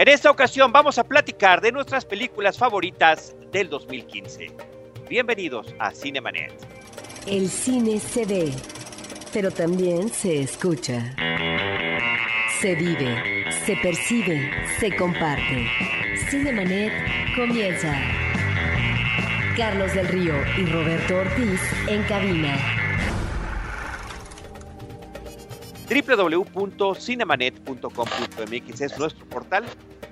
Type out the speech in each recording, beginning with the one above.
En esta ocasión vamos a platicar de nuestras películas favoritas del 2015. Bienvenidos a Cinemanet. El cine se ve, pero también se escucha. Se vive, se percibe, se comparte. Cinemanet comienza. Carlos del Río y Roberto Ortiz en cabina. www.cinemanet.com.mx es nuestro portal.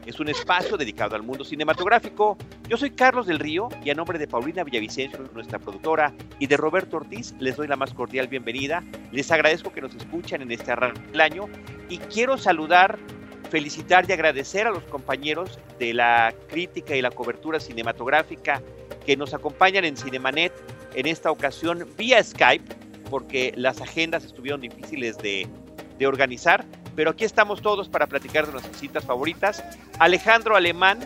Es un espacio dedicado al mundo cinematográfico. Yo soy Carlos del Río y a nombre de Paulina Villavicencio, nuestra productora, y de Roberto Ortiz, les doy la más cordial bienvenida. Les agradezco que nos escuchen en este arranque del año y quiero saludar, felicitar y agradecer a los compañeros de la crítica y la cobertura cinematográfica que nos acompañan en Cinemanet en esta ocasión vía Skype, porque las agendas estuvieron difíciles de, de organizar, pero aquí estamos todos para platicar de nuestras citas favoritas. Alejandro Alemán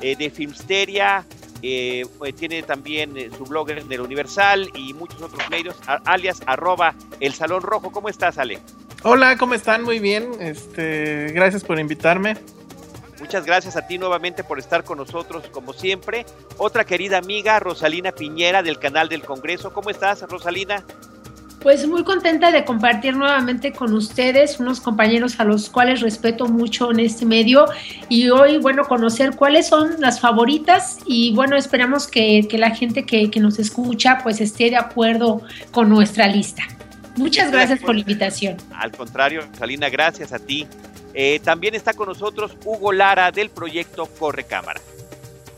eh, de Filmsteria, eh, eh, tiene también eh, su blog en el Universal y muchos otros medios, alias arroba el Salón Rojo. ¿Cómo estás, Ale? Hola, ¿cómo están? Muy bien. Este, gracias por invitarme. Muchas gracias a ti nuevamente por estar con nosotros, como siempre. Otra querida amiga, Rosalina Piñera, del canal del Congreso. ¿Cómo estás, Rosalina? Pues muy contenta de compartir nuevamente con ustedes, unos compañeros a los cuales respeto mucho en este medio y hoy, bueno, conocer cuáles son las favoritas y bueno, esperamos que, que la gente que, que nos escucha pues esté de acuerdo con nuestra lista. Muchas gracias por la invitación. Al contrario, Rosalina, gracias a ti. Eh, también está con nosotros Hugo Lara del proyecto Corre Cámara.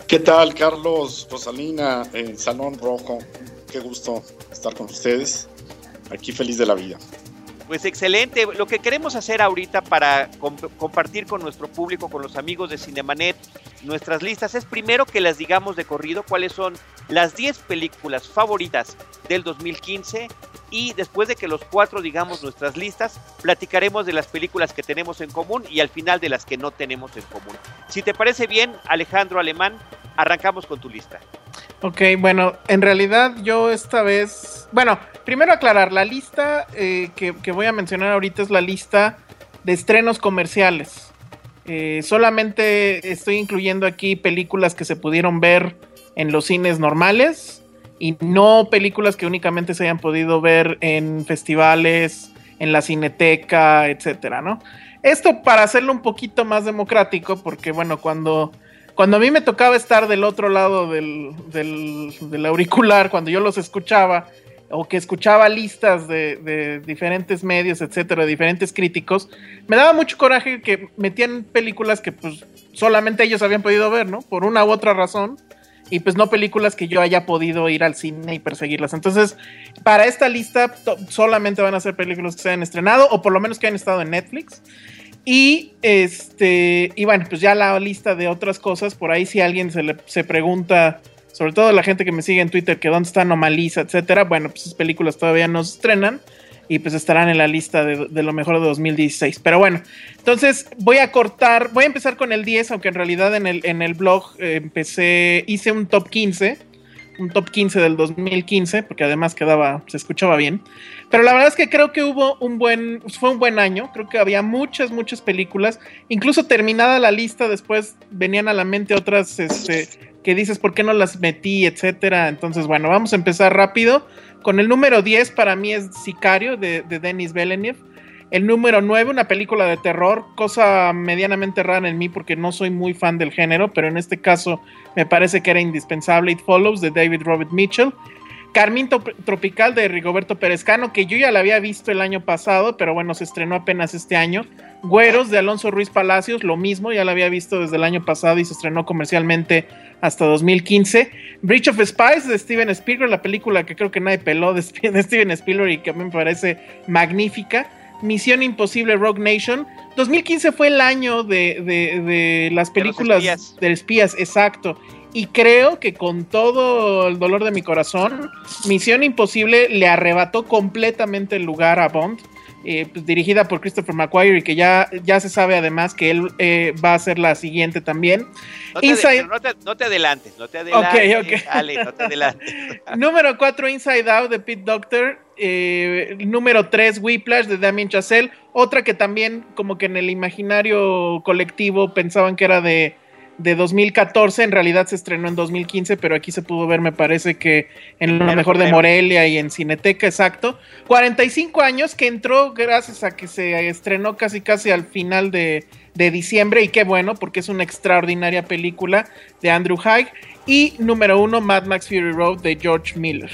¿Qué tal, Carlos, Rosalina, en Salón Rojo? Qué gusto estar con ustedes. Aquí feliz de la vida. Pues excelente. Lo que queremos hacer ahorita para comp- compartir con nuestro público, con los amigos de Cinemanet, nuestras listas, es primero que las digamos de corrido cuáles son las 10 películas favoritas del 2015 y después de que los cuatro digamos nuestras listas, platicaremos de las películas que tenemos en común y al final de las que no tenemos en común. Si te parece bien, Alejandro Alemán, arrancamos con tu lista. Ok, bueno, en realidad yo esta vez. Bueno, primero aclarar, la lista eh, que, voy a mencionar ahorita es la lista de estrenos comerciales. Eh, solamente estoy incluyendo aquí películas que se pudieron ver en los cines normales y no películas que únicamente se hayan podido ver en festivales, en la cineteca, etcétera, ¿no? Esto para hacerlo un poquito más democrático, porque bueno, cuando cuando a mí me tocaba estar del otro lado del, del, auricular, cuando yo los escuchaba, o que escuchaba listas de, de diferentes medios, etcétera, de diferentes críticos, me daba mucho coraje que metían películas que pues solamente ellos habían podido ver, ¿no? Por una u otra razón. Y pues no películas que yo haya podido ir al cine y perseguirlas. Entonces, para esta lista solamente van a ser películas que se hayan estrenado, o por lo menos que hayan estado en Netflix. Y este, y bueno, pues ya la lista de otras cosas, por ahí si alguien se le se pregunta, sobre todo la gente que me sigue en Twitter, que dónde está Anomalisa, etcétera, bueno, pues esas películas todavía no se estrenan y pues estarán en la lista de, lo mejor de 2016. Pero bueno, entonces voy a cortar, voy a empezar con el 10, aunque en realidad en el, en el blog eh, empecé, hice un top 15, un top 15 del 2015, porque además quedaba, se escuchaba bien. Pero la verdad es que creo que hubo un buen, fue un buen año, creo que había muchas, muchas películas, incluso terminada la lista, después venían a la mente otras, este, que dices, ¿por qué no las metí, etcétera? Entonces, bueno, vamos a empezar rápido. Con el número 10 para mí es Sicario de, de Denis Villeneuve. El número 9, una película de terror, cosa medianamente rara en mí porque no soy muy fan del género, pero en este caso me parece que era indispensable It Follows de David Robert Mitchell. Carmín Tropical de Rigoberto Perezcano, que yo ya la había visto el año pasado, pero bueno, se estrenó apenas este año. Güeros de Alonso Ruiz Palacios, lo mismo, ya la había visto desde el año pasado y se estrenó comercialmente hasta 2015. Bridge of Spies de Steven Spielberg, la película que creo que nadie peló de de Steven Spielberg y que a mí me parece magnífica. Misión Imposible Rogue Nation. 2015 fue el año de, de- de las películas espías. de espías, exacto. Y creo que con todo el dolor de mi corazón, Misión Imposible le arrebató completamente el lugar a Bond. eh, pues, dirigida por Christopher McQuarrie y que ya, ya se sabe además que él eh, va a ser la siguiente también. No te, Inside... no, te, no te, adelantes, no te adelantes. Ok, ok. Ale, no te adelantes. número 4, Inside Out de Pete Doctor. Eh, número 3, Whiplash de Damien Chazelle. Otra que también como que en el imaginario colectivo pensaban que era de de 2014, en realidad se estrenó en 2015, pero aquí se pudo ver, me parece que en lo mejor de Morelia y en Cineteca, exacto. 45 años que entró gracias a que se estrenó casi casi al final de, de diciembre y qué bueno, porque es una extraordinaria película de Andrew Haig. Y número uno, Mad Max Fury Road de George Miller.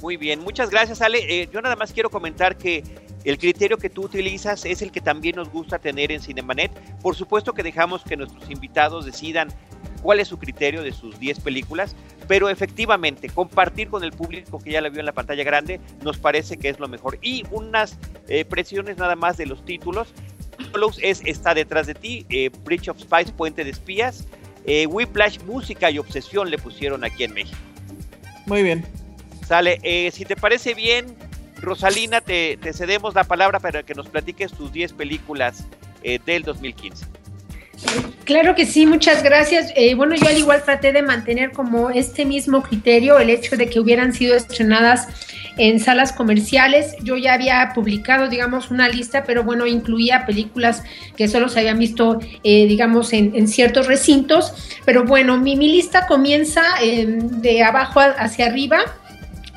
Muy bien, muchas gracias Ale. Eh, yo nada más quiero comentar que el criterio que tú utilizas es el que también nos gusta tener en Cinemanet. Por supuesto que dejamos que nuestros invitados decidan cuál es su criterio de sus 10 películas, pero efectivamente compartir con el público que ya la vio en la pantalla grande nos parece que es lo mejor. Y unas eh, presiones nada más de los títulos. Es Está detrás de ti, eh, Bridge of Spies, Puente de Espías, eh, Whiplash, Música y Obsesión le pusieron aquí en México. Muy bien. Sale, eh, si te parece bien, Rosalina, te, cedemos la palabra para que nos platiques tus 10 películas eh, del 2015. Claro que sí, muchas gracias. Eh, bueno, yo al igual traté de mantener como este mismo criterio, el hecho de que hubieran sido estrenadas en salas comerciales. Yo ya había publicado, digamos, una lista, pero bueno, incluía películas que solo se habían visto, eh, digamos, en, ciertos recintos. Pero bueno, mi, mi lista comienza de abajo hacia arriba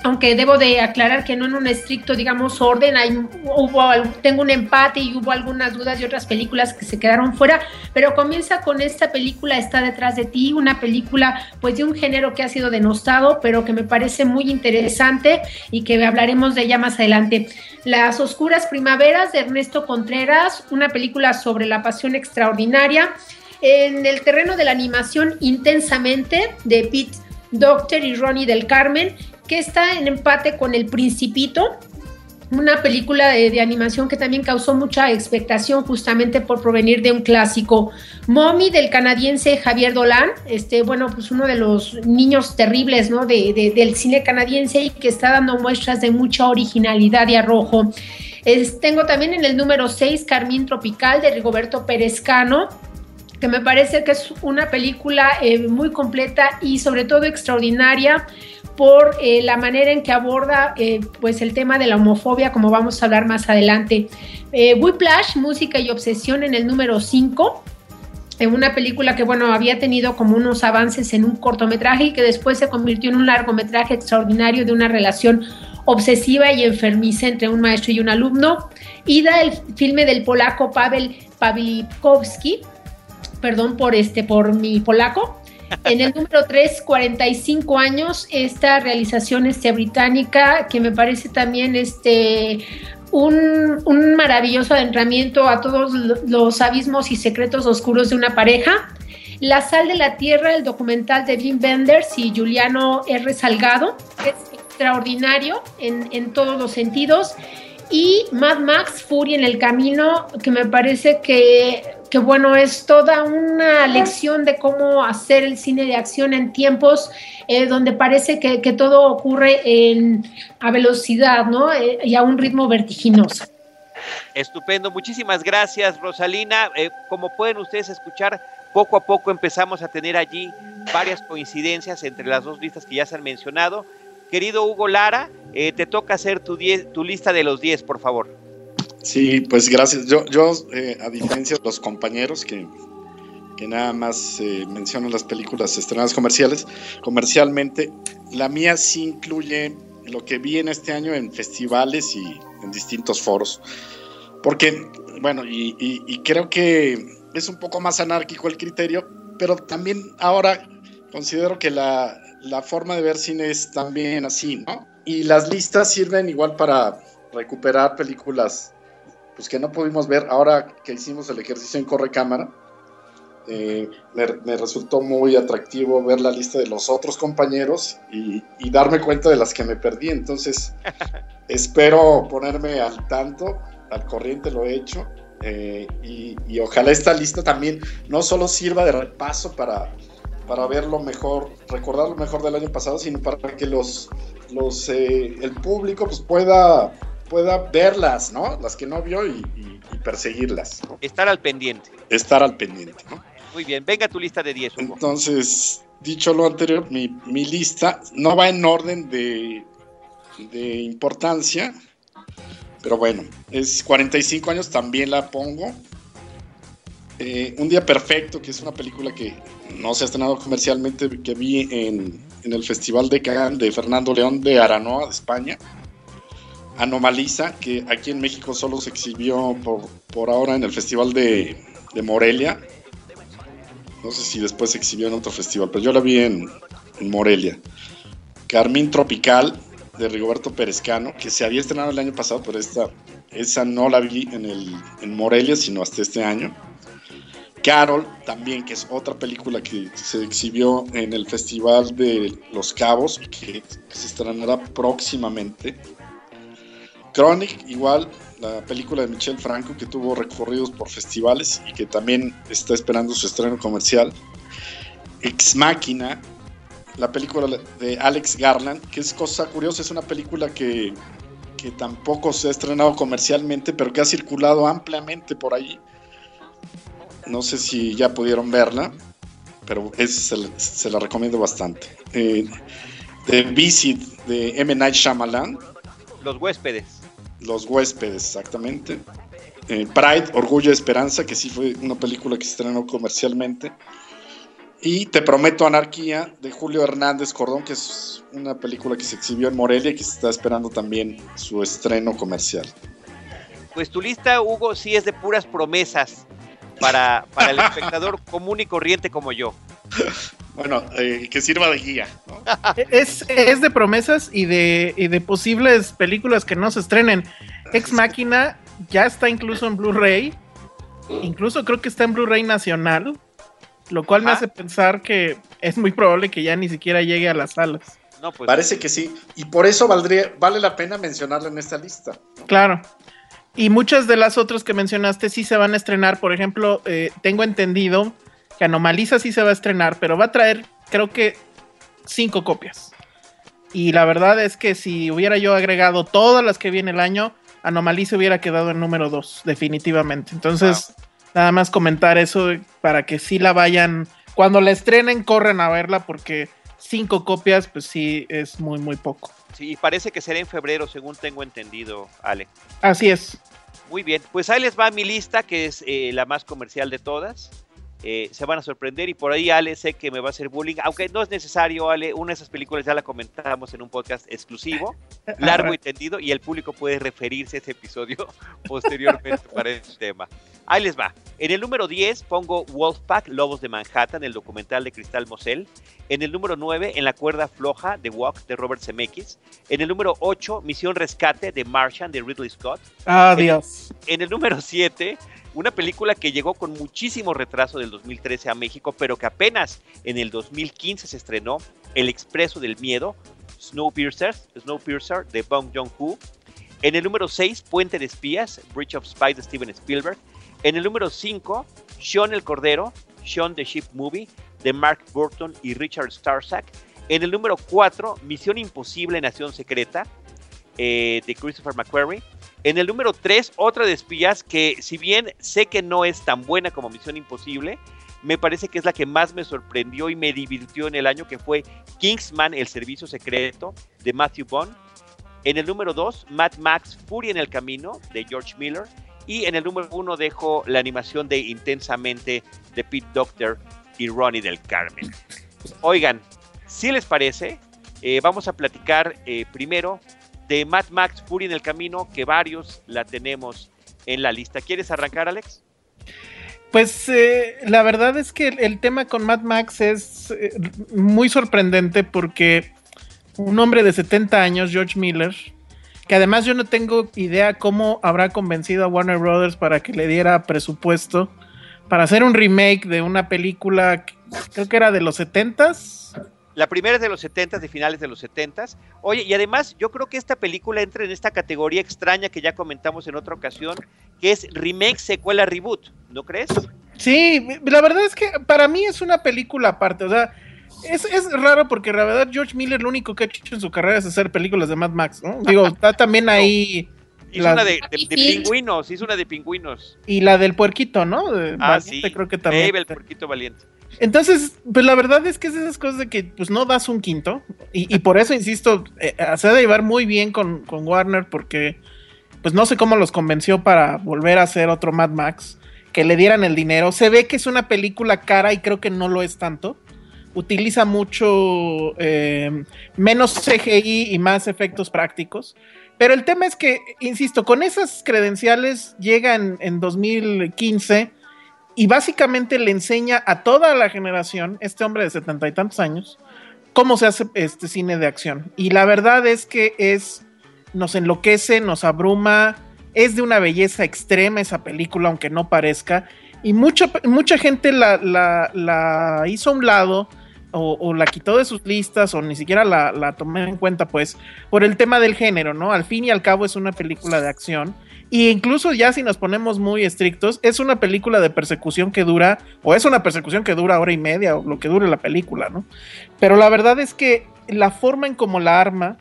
aunque debo de aclarar que no en un estricto, digamos, orden, hay, hubo, tengo un empate y hubo algunas dudas de otras películas que se quedaron fuera, pero comienza con esta película Está detrás de ti, una película pues de un género que ha sido denostado, pero que me parece muy interesante y que hablaremos de ella más adelante. Las Oscuras Primaveras de Ernesto Contreras, una película sobre la pasión extraordinaria. En el terreno de la animación intensamente de Pete Doctor y Ronnie del Carmen que está en empate con El Principito, una película de, animación que también causó mucha expectación justamente por provenir de un clásico. Mommy del canadiense Javier Dolan, este, bueno, pues uno de los niños terribles, ¿no? De, del cine canadiense y que está dando muestras de mucha originalidad y arrojo. tengo también en el número 6 Carmín Tropical de Rigoberto Perezcano, que me parece que es una película eh, muy completa y sobre todo extraordinaria por eh, la manera en que aborda eh, pues el tema de la homofobia, como vamos a hablar más adelante. Eh, Whiplash, Música y Obsesión en el número 5, en una película que bueno, había tenido como unos avances en un cortometraje y que después se convirtió en un largometraje extraordinario de una relación obsesiva y enfermiza entre un maestro y un alumno. Ida, el filme del polaco Pavel Pawlikowski, perdón por este, por mi polaco, en el número 3, 45 años, esta realización este, británica que me parece también este, un, un maravilloso adentramiento a todos los abismos y secretos oscuros de una pareja. La sal de la tierra, el documental de Jim Benders y Juliano R. Salgado, es extraordinario en, en todos los sentidos. Y Mad Max, Fury en el Camino, que me parece que que bueno, es toda una lección de cómo hacer el cine de acción en tiempos eh, donde parece que, todo ocurre en, a velocidad, ¿no? Eh, y a un ritmo vertiginoso. Estupendo, muchísimas gracias Rosalina. Eh, como pueden ustedes escuchar, poco a poco empezamos a tener allí varias coincidencias entre las dos listas que ya se han mencionado. Querido Hugo Lara, te toca hacer tu, tu lista de los 10, por favor. Sí, pues gracias. Yo, yo eh, a diferencia de los compañeros que, que nada más eh, mencionan las películas estrenadas comerciales, comercialmente, la mía sí incluye lo que vi en este año en festivales y en distintos foros. Porque, bueno, y, y creo que es un poco más anárquico el criterio, pero también ahora considero que la, la forma de ver cine es también así, ¿no? Y las listas sirven igual para recuperar películas pues que no pudimos ver ahora que hicimos el ejercicio en Corre Cámara. Eh, me, resultó muy atractivo ver la lista de los otros compañeros y, darme cuenta de las que me perdí. Entonces, espero ponerme al tanto, al corriente lo he hecho. Eh, y, ojalá esta lista también no solo sirva de repaso para, para ver lo mejor, recordar lo mejor del año pasado, sino para que los, los, eh, el público pues, pueda pueda verlas, ¿no? Las que no vio y, perseguirlas. Estar al pendiente. Estar al pendiente, ¿no? Muy bien, venga tu lista de 10. Entonces, dicho lo anterior, mi, mi, lista no va en orden de, de importancia, pero bueno, es 45 años, también la pongo. Eh, un día perfecto, que es una película que no se ha estrenado comercialmente, que vi en, en el Festival de Cannes de Fernando León de Aranoa, de España. Anomaliza, que aquí en México solo se exhibió por, por ahora en el Festival de, de, Morelia. No sé si después se exhibió en otro festival, pero yo la vi en, en Morelia. Carmín Tropical, de Rigoberto Perezcano, que se había estrenado el año pasado, pero esta, esa no la vi en, el, en Morelia, sino hasta este año. Carol, también, que es otra película que se exhibió en el Festival de Los Cabos que se estrenará próximamente. Chronic, igual, la película de Michel Franco que tuvo recorridos por festivales y que también está esperando su estreno comercial. Ex Máquina, la película de Alex Garland, que es cosa curiosa, es una película que, que tampoco se ha estrenado comercialmente, pero que ha circulado ampliamente por ahí no sé si ya pudieron verla, pero es, se, la recomiendo bastante. Eh, The Visit de M. Night Shyamalan. Los huéspedes. Los huéspedes, exactamente. Eh, Pride, Orgullo y Esperanza, que sí fue una película que se estrenó comercialmente. Y Te Prometo Anarquía de Julio Hernández Cordón, que es una película que se exhibió en Morelia y que se está esperando también su estreno comercial. Pues tu lista, Hugo, sí es de puras promesas para, para el espectador común y corriente como yo. Bueno, eh, que sirva de guía. Es, es, de promesas y de, y de posibles películas que no se estrenen. Ex Máquina ya está incluso en Blu-ray. Incluso creo que está en Blu-ray nacional. Lo cual me hace pensar que es muy probable que ya ni siquiera llegue a las salas. No, pues, Parece que sí. Y por eso valdría, vale la pena mencionarla en esta lista. Claro. Y muchas de las otras que mencionaste sí se van a estrenar. Por ejemplo, eh, tengo entendido que Anomaliza sí se va a estrenar, pero va a traer, creo que, cinco copias. Y la verdad es que si hubiera yo agregado todas las que viene el año, Anomaliza hubiera quedado en número dos, definitivamente. Entonces, nada más comentar eso para que sí la vayan. Cuando la estrenen, corren a verla porque cinco copias, pues sí, es muy, muy poco. Sí, parece que será en febrero, según tengo entendido, Ale. Así es. Muy bien, pues ahí les va mi lista, que es eh, la más comercial de todas. Eh, se van a sorprender y por ahí Ale sé que me va a hacer bullying, aunque no es necesario, Ale, una de esas películas ya la comentamos en un podcast exclusivo, largo y tendido, y el público puede referirse a ese episodio posteriormente para este tema. Ahí les va. En el número 10 pongo Wolfpack, Lobos de Manhattan, el documental de Cristal Mosel. En el número 9, En la cuerda floja, The Walk, de Robert Zemeckis. En el número 8, Misión Rescate, de Martian, de Ridley Scott. Adiós. En, en el número 7, una película que llegó con muchísimo retraso del 2013 a México, pero que apenas en el 2015 se estrenó, El Expreso del Miedo, Snowpiercer, Snowpiercer de Bong Joon-ho. En el número 6, Puente de Espías, Bridge of Spies de Steven Spielberg. En el número 5, Sean el Cordero, Sean the Ship Movie de Mark Burton y Richard Starsack. En el número 4, Misión Imposible, Nación Secreta eh, de Christopher McQuarrie. En el número 3, otra de espías que si bien sé que no es tan buena como Misión Imposible, me parece que es la que más me sorprendió y me divirtió en el año, que fue Kingsman, el servicio secreto de Matthew Bond. En el número 2, Mad Max, Fury en el Camino, de George Miller. Y en el número 1 dejo la animación de Intensamente de Pete Doctor y Ronnie del Carmen. Oigan, si les parece, eh, vamos a platicar eh, primero de Mad Max Fury en el camino, que varios la tenemos en la lista. ¿Quieres arrancar, Alex? Pues eh, la verdad es que el, tema con Mad Max es eh, muy sorprendente porque un hombre de 70 años, George Miller, que además yo no tengo idea cómo habrá convencido a Warner Brothers para que le diera presupuesto para hacer un remake de una película, creo que era de los 70s la primera es de los 70 de finales de los 70 Oye, y además yo creo que esta película entra en esta categoría extraña que ya comentamos en otra ocasión, que es remake, secuela, reboot, ¿no crees? Sí, la verdad es que para mí es una película aparte, o sea, es, es raro porque la verdad George Miller lo único que ha hecho en su carrera es hacer películas de Mad Max, ¿no? Digo, está también ahí Hizo una de, pingüinos, hizo una de pingüinos. Y la del puerquito, ¿no? ah, sí. Creo que también. Babe, el puerquito valiente. Entonces, pues la verdad es que es esas cosas de que pues no das un quinto. Y, por eso, insisto, eh, se ha de llevar muy bien con, con, Warner porque pues no sé cómo los convenció para volver a hacer otro Mad Max, que le dieran el dinero. Se ve que es una película cara y creo que no lo es tanto. Utiliza mucho eh, menos CGI y más efectos prácticos. Pero el tema es que, insisto, con esas credenciales llega en 2015 y básicamente le enseña a toda la generación, este hombre de setenta y tantos años, cómo se hace este cine de acción. Y la verdad es que es, nos enloquece, nos abruma, es de una belleza extrema esa película, aunque no parezca. Y mucha, mucha gente la, la, hizo a un lado o, la quitó de sus listas o ni siquiera la, la tomé en cuenta, pues, por el tema del género, ¿no? Al fin y al cabo es una película de acción y incluso ya si nos ponemos muy estrictos, es una película de persecución que dura, o es una persecución que dura hora y media, o lo que dure la película, ¿no? Pero la verdad es que la forma en cómo la arma,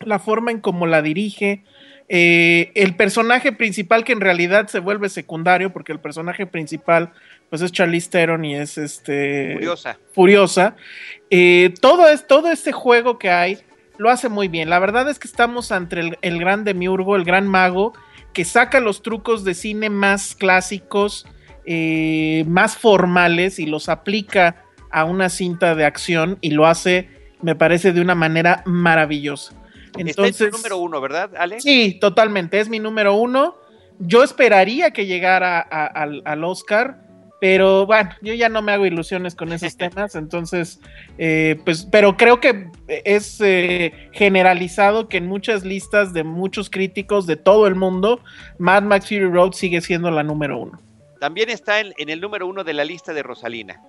la forma en cómo la dirige, eh, el personaje principal que en realidad se vuelve secundario, porque el personaje principal pues es Charlize Theron y es este Furiosa. Furiosa. Eh, todo, es, todo este juego que hay lo hace muy bien. La verdad es que estamos ante el, el gran demiurgo, el gran mago, que saca los trucos de cine más clásicos, eh, más formales y los aplica a una cinta de acción y lo hace, me parece, de una manera maravillosa. Entonces, es número uno, ¿verdad, Ale? Sí, totalmente, es mi número uno. Yo esperaría que llegara al Oscar pero bueno, yo ya no me hago ilusiones con esos temas, entonces, eh, pues, pero creo que es eh, generalizado que en muchas listas de muchos críticos de todo el mundo, Mad Max Fury Road sigue siendo la número uno. También está en, el número uno de la lista de Rosalina.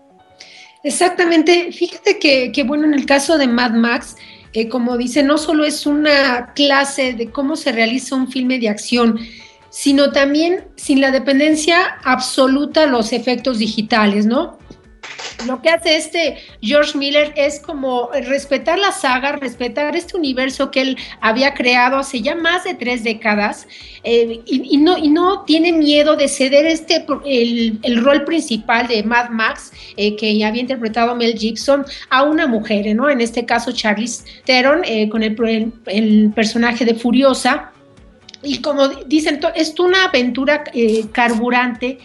Exactamente, fíjate que, que bueno, en el caso de Mad Max, eh, como dice, no solo es una clase de cómo se realiza un filme de acción, sino también sin la dependencia absoluta de los efectos digitales, ¿no? Lo que hace este George Miller es como respetar la saga, respetar este universo que él había creado hace ya más de tres décadas eh, y, no, y no tiene miedo de ceder este, el, rol principal de Mad Max eh, que había interpretado Mel Gibson a una mujer, ¿no? En este caso Charlize Theron eh, con el, el personaje de Furiosa y como dicen, es una aventura eh, carburante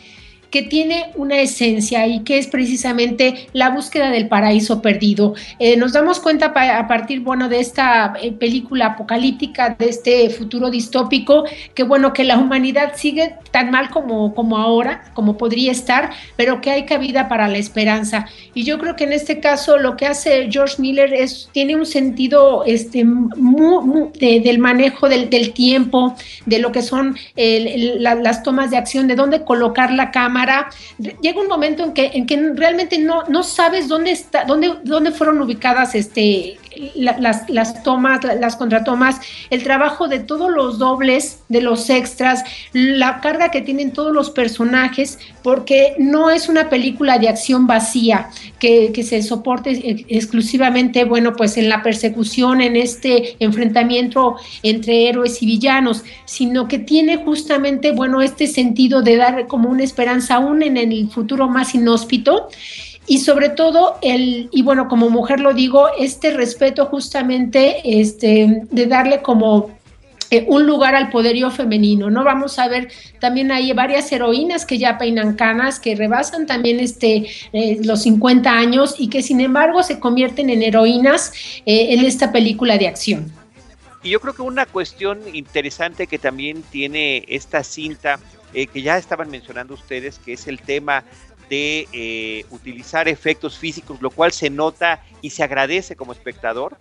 que tiene una esencia y que es precisamente la búsqueda del paraíso perdido. Eh, nos damos cuenta a partir, bueno, de esta eh, película apocalíptica, de este futuro distópico, que bueno, que la humanidad sigue tan mal como, como ahora, como podría estar, pero que hay cabida para la esperanza. Y yo creo que en este caso lo que hace George Miller es, tiene un sentido este, del manejo del, tiempo, de lo que son las tomas de acción, de dónde colocar la llega un momento en que, en que realmente no, no sabes dónde está, dónde, dónde fueron ubicadas este, las, las tomas, las contratomas, el trabajo de todos los dobles, de los extras, la carga que tienen todos los personajes, porque no es una película de acción vacía que, que se soporte exclusivamente, bueno, pues en la persecución, en este enfrentamiento entre héroes y villanos, sino que tiene justamente, bueno, este sentido de dar como una esperanza aún en el futuro más inhóspito y sobre todo el y bueno como mujer lo digo este respeto justamente este de darle como eh, un lugar al poderío femenino, ¿no? Vamos a ver, también hay varias heroínas que ya peinan canas, que rebasan también este, eh, los 50 años y que sin embargo se convierten en heroínas eh, en esta película de acción. Y yo creo que una cuestión interesante que también tiene esta cinta, que ya estaban mencionando ustedes, que es el tema de eh, utilizar efectos físicos, lo cual se nota y se agradece como espectador,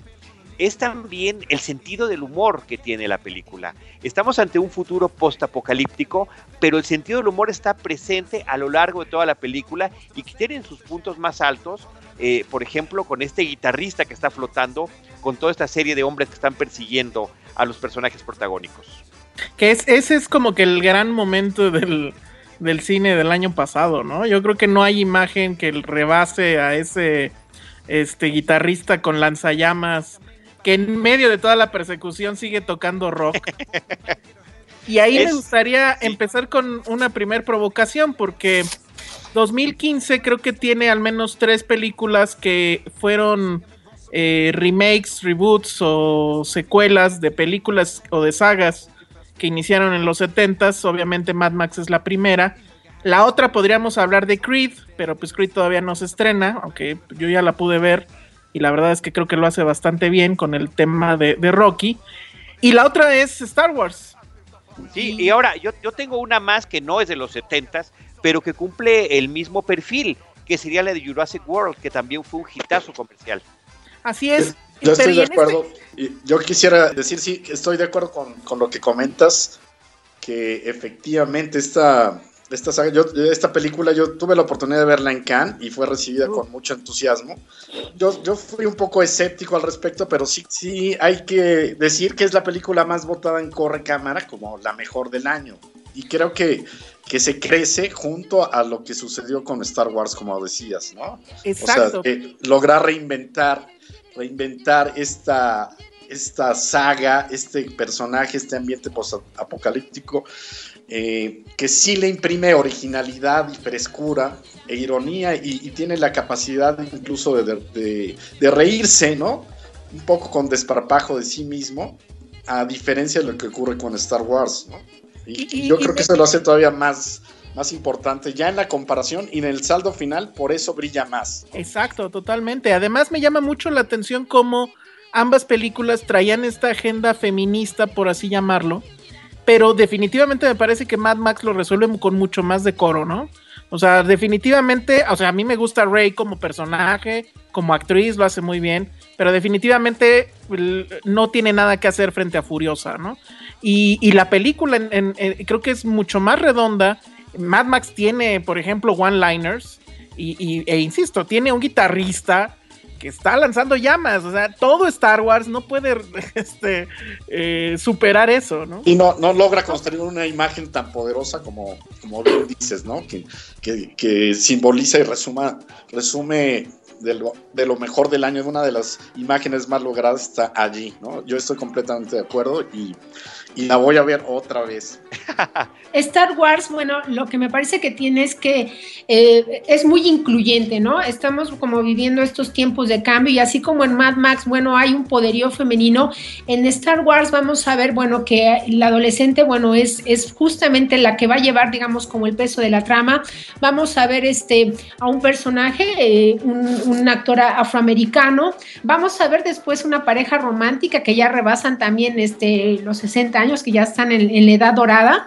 es también el sentido del humor que tiene la película. Estamos ante un futuro postapocalíptico, pero el sentido del humor está presente a lo largo de toda la película y que tiene sus puntos más altos, eh, por ejemplo, con este guitarrista que está flotando, con toda esta serie de hombres que están persiguiendo a los personajes protagónicos. Que es, ese es como que el gran momento del, del cine del año pasado, ¿no? Yo creo que no hay imagen que rebase a ese este guitarrista con lanzallamas que en medio de toda la persecución sigue tocando rock. Y ahí me gustaría empezar con una primer provocación, porque 2015 creo que tiene al menos tres películas que fueron eh, remakes, reboots o secuelas de películas o de sagas que iniciaron en los 70s. Obviamente Mad Max es la primera. La otra podríamos hablar de Creed, pero pues Creed todavía no se estrena, aunque yo ya la pude ver y la verdad es que creo que lo hace bastante bien con el tema de, Rocky. Y la otra es Star Wars. Sí, y, ahora yo, yo tengo una más que no es de los 70s, pero que cumple el mismo perfil, que sería la de Jurassic World, que también fue un hitazo comercial. Así es. Yo estoy de acuerdo. Yo quisiera decir, sí, estoy de acuerdo con, con lo que comentas, que efectivamente esta, esta, saga, yo, esta película yo tuve la oportunidad de verla en Cannes y fue recibida con mucho entusiasmo. Yo, yo fui un poco escéptico al respecto, pero sí, sí hay que decir que es la película más votada en Corre Cámara como la mejor del año. Y creo que, que se crece junto a lo que sucedió con Star Wars, como decías, ¿no? Exacto. O sea, lograr reinventar, reinventar esta, esta saga, este personaje, este ambiente post-apocalíptico eh, que sí le imprime originalidad y frescura e ironía y, tiene la capacidad incluso de, reírse, ¿no? Un poco con desparpajo de sí mismo, a diferencia de lo que ocurre con Star Wars, ¿no? Y, yo creo que eso lo hace todavía más, más importante ya en la comparación y en el saldo final, por eso brilla más. Exacto, totalmente. Además me llama mucho la atención cómo ambas películas traían esta agenda feminista, por así llamarlo, pero definitivamente me parece que Mad Max lo resuelve con mucho más decoro, ¿no? O sea, definitivamente, o sea, a mí me gusta Rey como personaje, como actriz, lo hace muy bien, pero definitivamente no tiene nada que hacer frente a Furiosa, ¿no? Y, la película creo que es mucho más redonda. Mad Max tiene, por ejemplo, one-liners, y, e insisto, tiene un guitarrista que está lanzando llamas. O sea, todo Star Wars no puede este, eh, superar eso, ¿no? Y no, no logra construir una imagen tan poderosa como, como bien dices, ¿no? Que, que, simboliza y resume de lo, de lo, mejor del año, una de las imágenes más logradas está allí, ¿no? Yo estoy completamente de acuerdo y, y la voy a ver otra vez. Star Wars, bueno, lo que me parece que tiene es que eh, es muy incluyente, ¿no? Estamos como viviendo estos tiempos de cambio y así como en Mad Max, bueno, hay un poderío femenino, en Star Wars vamos a ver, bueno, que la adolescente, bueno, es, es justamente la que va a llevar, digamos, como el peso de la trama. Vamos a ver este, a un personaje, eh, un, actor afroamericano. Vamos a ver después una pareja romántica que ya rebasan también este, los 60 años que ya están en, la edad dorada.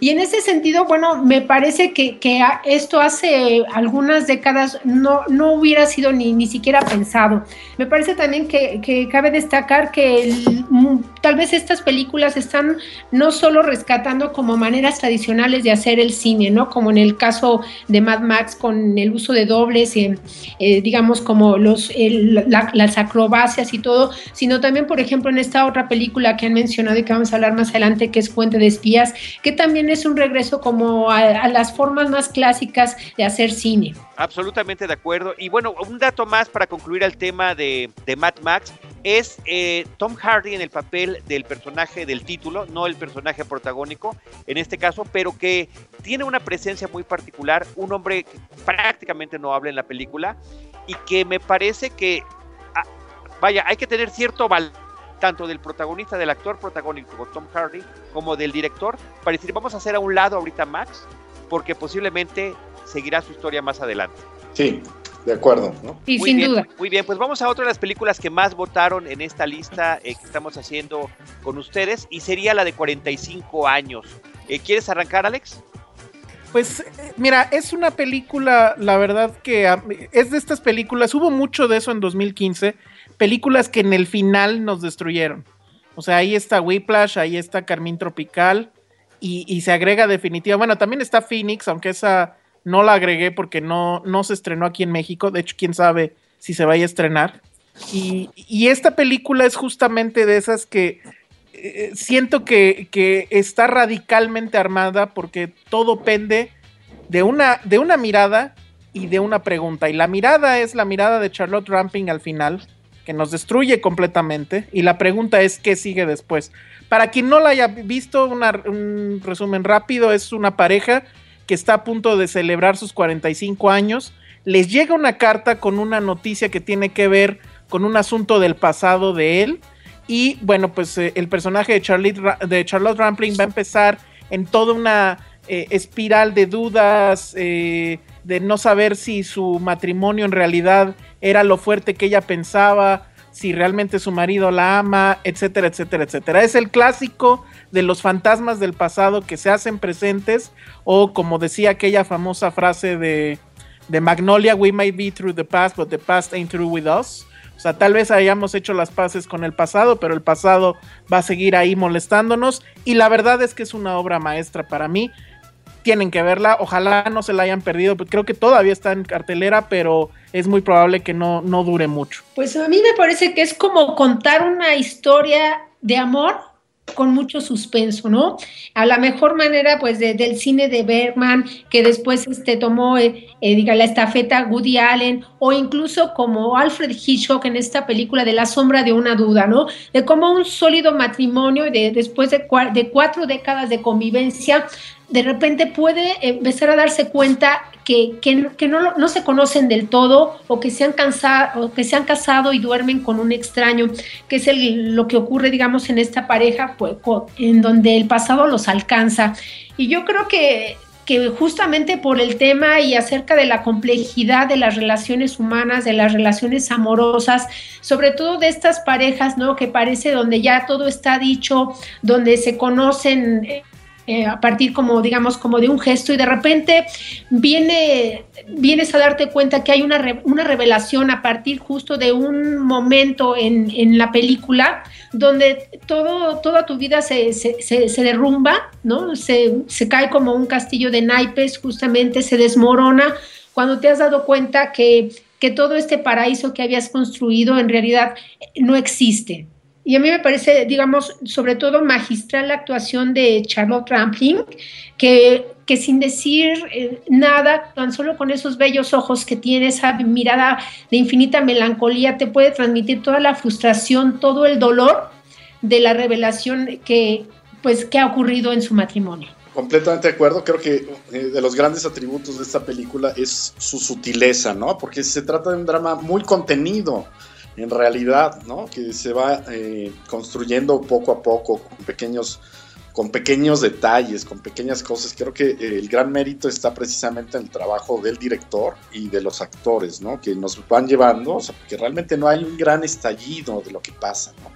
Y en ese sentido, bueno, me parece que, esto hace algunas décadas no, no hubiera sido ni, ni siquiera pensado. Me parece también que, cabe destacar que mm, tal vez estas películas están no solo rescatando como maneras tradicionales de hacer el cine, ¿no? Como en el caso de Mad Max con el uso de dobles, eh, eh, digamos como los, las acrobacias y todo, sino también, por ejemplo, en esta otra película que han mencionado y que vamos a hablar más adelante, que es Fuente de Espías, que también es un regreso como a, las formas más clásicas de hacer cine. Absolutamente de acuerdo. Y bueno, un dato más para concluir el tema de, de Mad Max es eh, Tom Hardy en el papel del personaje del título, no el personaje protagónico en este caso, pero que tiene una presencia muy particular, un hombre que prácticamente no habla en la película y que me parece que, ah, vaya, hay que tener cierto valor tanto del protagonista, del actor protagónico, Tom Hardy, como del director, para decir, vamos a hacer a un lado ahorita Max, porque posiblemente seguirá su historia más adelante. Sí, de acuerdo, ¿no? Sí, sin duda. Muy bien, pues vamos a otra de las películas que más votaron en esta lista eh, que estamos haciendo con ustedes, y sería la de 45 años. Eh, ¿Quieres arrancar, Alex? Pues eh, mira, es una película, la verdad que es de estas películas, hubo mucho de eso en 2015, películas que en el final nos destruyeron. O sea, ahí está Whiplash, ahí está Carmín Tropical y, se agrega definitiva. Bueno, también está Phoenix, aunque esa no la agregué porque no, no se estrenó aquí en México. De hecho, quién sabe si se vaya a estrenar. Y, esta película es justamente de esas que eh, siento que, que, está radicalmente armada porque todo pende de una, de una mirada y de una pregunta. Y la mirada es la mirada de Charlotte Ramping al final que nos destruye completamente. Y la pregunta es, ¿qué sigue después? Para quien no la haya visto, un resumen rápido, es una pareja que está a punto de celebrar sus 45 años. Les llega una carta con una noticia que tiene que ver con un asunto del pasado de él. Y bueno, pues eh, el personaje de, Charlotte, de Rampling va a empezar en toda una eh, espiral de dudas, eh, de no saber si su matrimonio en realidad era lo fuerte que ella pensaba, si realmente su marido la ama, etcétera, etcétera, etcétera. Es el clásico de los fantasmas del pasado que se hacen presentes o como decía aquella famosa frase de, de Magnolia, we might be through the past, but the past ain't through with us. O sea, tal vez hayamos hecho las paces con el pasado, pero el pasado va a seguir ahí molestándonos. Y la verdad es que es una obra maestra para mí tienen que verla. Ojalá no se la hayan perdido. Creo que todavía está en cartelera, pero es muy probable que no, no dure mucho. Pues a mí me parece que es como contar una historia de amor con mucho suspenso, ¿no? A la mejor manera, pues, del cine de Bergman, que después este, tomó, eh, eh, diga, la estafeta Woody Allen, o incluso como Alfred Hitchcock en esta película de La sombra de una duda, ¿no? De cómo un sólido matrimonio, de, después de, de cuatro décadas de convivencia, de repente puede empezar a darse cuenta que, que, no, no, se conocen del todo o que se han cansado o que se han casado y duermen con un extraño, que es lo que ocurre, digamos, en esta pareja, pues, en donde el pasado los alcanza. Y yo creo que, que justamente por el tema y acerca de la complejidad de las relaciones humanas, de las relaciones amorosas, sobre todo de estas parejas, ¿no? Que parece donde ya todo está dicho, donde se conocen eh, a partir como, digamos, como de un gesto y de repente viene, vienes a darte cuenta que hay una, una revelación a partir justo de un momento en, en la película donde todo, toda tu vida se, se, se, derrumba, ¿no? Se, se cae como un castillo de naipes, justamente se desmorona cuando te has dado cuenta que, que todo este paraíso que habías construido en realidad no existe, y a mí me parece, digamos, sobre todo magistral la actuación de Charlotte Rampling, que, que sin decir eh, nada, tan solo con esos bellos ojos que tiene, esa mirada de infinita melancolía, te puede transmitir toda la frustración, todo el dolor de la revelación que, pues, que ha ocurrido en su matrimonio. Completamente de acuerdo, creo que eh, de los grandes atributos de esta película es su sutileza, ¿no? Porque se trata de un drama muy contenido en realidad, ¿no? Que se va eh, construyendo poco a poco con pequeños, con pequeños detalles, con pequeñas cosas. Creo que eh, el gran mérito está precisamente en el trabajo del director y de los actores, ¿no? Que nos van llevando, o sea, porque realmente no hay un gran estallido de lo que pasa, ¿no?